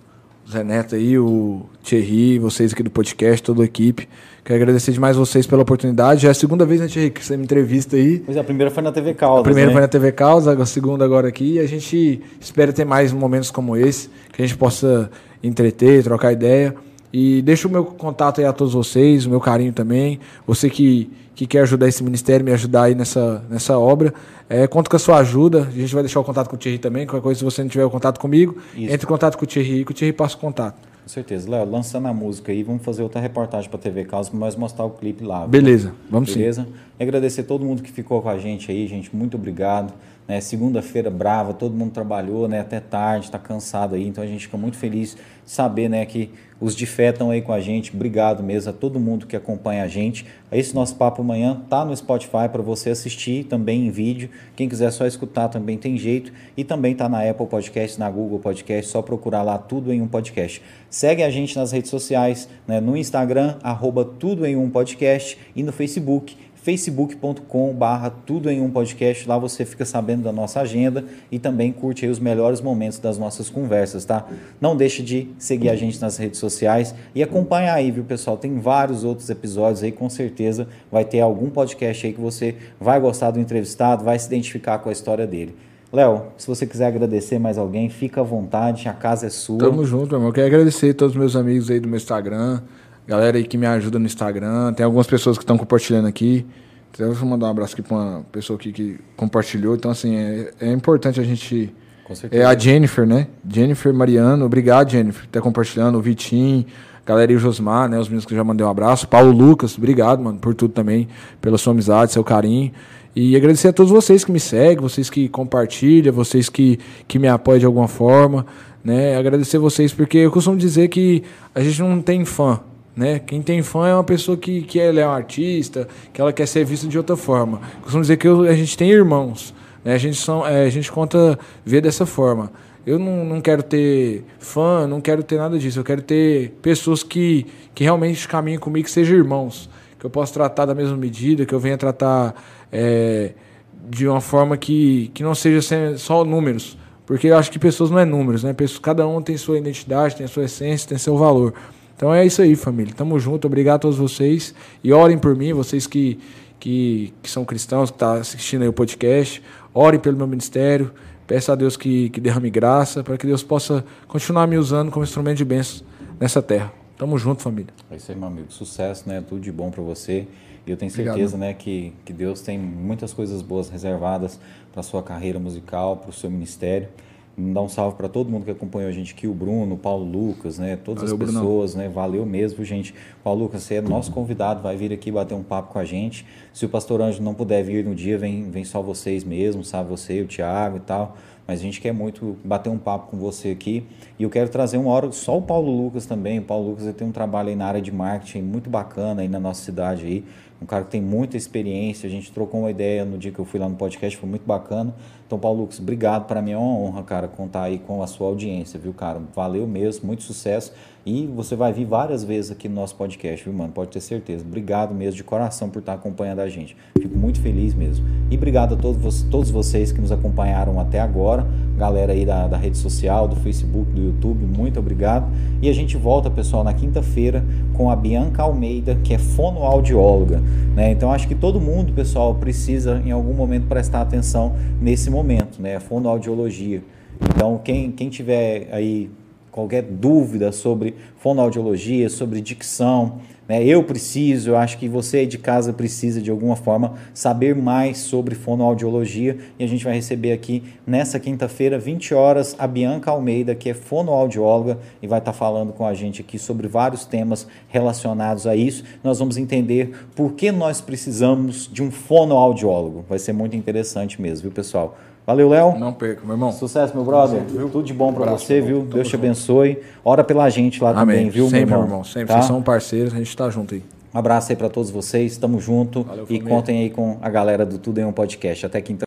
Zé Neto aí, o Thierry, vocês aqui do podcast, toda a equipe. Quero agradecer demais vocês pela oportunidade. Já é a segunda vez, né, Thierry, que você me entrevista aí. Pois é, a primeira foi na TV Causa. A primeira né? foi na TV Causa, a segunda agora aqui. E a gente espera ter mais momentos como esse, que a gente possa entreter, trocar ideia. E deixo o meu contato aí a todos vocês, o meu carinho também. Você que, que quer ajudar esse ministério, me ajudar aí nessa, nessa obra. É, conto com a sua ajuda. A gente vai deixar o contato com o Thierry também. Qualquer coisa, se você não tiver o contato comigo, Isso. entre em contato com o Thierry e que o Thierry passa o contato. Com certeza. Léo, lançando a música aí, vamos fazer outra reportagem para TV Causa para nós mostrar o clipe lá. Beleza, vamos Beleza? sim. E agradecer todo mundo que ficou com a gente aí, gente. Muito obrigado. Né? Segunda-feira brava, todo mundo trabalhou né? até tarde, está cansado aí. Então a gente fica muito feliz de saber né, que os estão aí com a gente. Obrigado mesmo a todo mundo que acompanha a gente. Esse nosso papo amanhã tá no Spotify para você assistir também em vídeo. Quem quiser só escutar também tem jeito. E também tá na Apple Podcast, na Google Podcast, só procurar lá tudo em um podcast. Segue a gente nas redes sociais, né, no Instagram, arroba tudo em um podcast e no Facebook facebook.com barra tudo em um podcast, lá você fica sabendo da nossa agenda e também curte os melhores momentos das nossas conversas, tá? Não deixe de seguir a gente nas redes sociais e acompanhar aí, viu pessoal? Tem vários outros episódios aí, com certeza vai ter algum podcast aí que você vai gostar do entrevistado, vai se identificar com a história dele. Léo, se você quiser agradecer mais alguém, fica à vontade, a casa é sua. Tamo junto, meu irmão. Eu quero agradecer a todos os meus amigos aí do meu Instagram, galera aí que me ajuda no Instagram. Tem algumas pessoas que estão compartilhando aqui. Então, eu vou mandar um abraço aqui para uma pessoa aqui que compartilhou. Então, assim, é, é importante a gente. É a Jennifer, né? Jennifer Mariano. Obrigado, Jennifer, por estar compartilhando. O Vitinho, galera e o Josmar, né? Os meninos que já mandei um abraço. Paulo Lucas, obrigado, mano, por tudo também, pela sua amizade, seu carinho. E agradecer a todos vocês que me seguem, vocês que compartilham, vocês que, que me apoiam de alguma forma. Né? Agradecer vocês, porque eu costumo dizer que a gente não tem fã, né? Quem tem fã é uma pessoa que, que ela é um artista, que ela quer ser vista de outra forma. Costumo dizer que eu, a gente tem irmãos, né? a, gente são, é, a gente conta ver dessa forma. Eu não, não quero ter fã, não quero ter nada disso. Eu quero ter pessoas que, que realmente caminhem comigo, que sejam irmãos. Que eu possa tratar da mesma medida, que eu venha tratar é, de uma forma que, que não seja só números. Porque eu acho que pessoas não é números, né? Cada um tem sua identidade, tem sua essência, tem seu valor. Então é isso aí, família. Tamo junto. Obrigado a todos vocês. E orem por mim, vocês que, que, que são cristãos, que estão tá assistindo aí o podcast. Orem pelo meu ministério. Peço a Deus que, que derrame graça para que Deus possa continuar me usando como instrumento de bênção nessa terra. Tamo junto, família. É isso aí, meu amigo. Sucesso, né? Tudo de bom para você. E eu tenho certeza, Obrigado. né, que, que Deus tem muitas coisas boas reservadas para sua carreira musical, para o seu ministério. Dar um salve para todo mundo que acompanhou a gente aqui, o Bruno, o Paulo Lucas, né? Todas Valeu, as pessoas, Bruno. né? Valeu mesmo, gente. Paulo Lucas, você é nosso convidado, vai vir aqui bater um papo com a gente. Se o pastor Anjo não puder vir no dia, vem, vem só vocês mesmo, sabe? Você, o Thiago e tal. Mas a gente quer muito bater um papo com você aqui. E eu quero trazer uma hora só o Paulo Lucas também. O Paulo Lucas tem um trabalho aí na área de marketing muito bacana aí na nossa cidade aí um cara que tem muita experiência. A gente trocou uma ideia no dia que eu fui lá no podcast, foi muito bacana. Então, Paulo Lucas, obrigado. Para mim é uma honra, cara, contar aí com a sua audiência, viu, cara? Valeu mesmo, muito sucesso. E você vai vir várias vezes aqui no nosso podcast, viu, mano? Pode ter certeza. Obrigado mesmo de coração por estar acompanhando a gente. Fico muito feliz mesmo. E obrigado a todos, todos vocês que nos acompanharam até agora. Galera aí da, da rede social, do Facebook, do YouTube, muito obrigado. E a gente volta, pessoal, na quinta-feira com a Bianca Almeida, que é fonoaudióloga. Né? Então acho que todo mundo, pessoal, precisa em algum momento prestar atenção nesse momento, né? Fonoaudiologia. Então, quem, quem tiver aí qualquer dúvida sobre fonoaudiologia, sobre dicção, né? eu preciso, eu acho que você de casa precisa de alguma forma saber mais sobre fonoaudiologia e a gente vai receber aqui nessa quinta-feira, 20 horas, a Bianca Almeida, que é fonoaudióloga e vai estar falando com a gente aqui sobre vários temas relacionados a isso. Nós vamos entender por que nós precisamos de um fonoaudiólogo. Vai ser muito interessante mesmo, viu, pessoal? Valeu, Léo. Não perca, meu irmão. Sucesso, meu brother. Sempre, Tudo de bom para você, viu? Deus te abençoe. Ora pela gente lá Amém. também, viu, Sempre, meu irmão? irmão. Sempre. Tá? Vocês são parceiros, a gente tá junto aí. Um abraço aí para todos vocês. Tamo junto. Valeu, e contem aí com a galera do Tudo em um Podcast. Até quinta.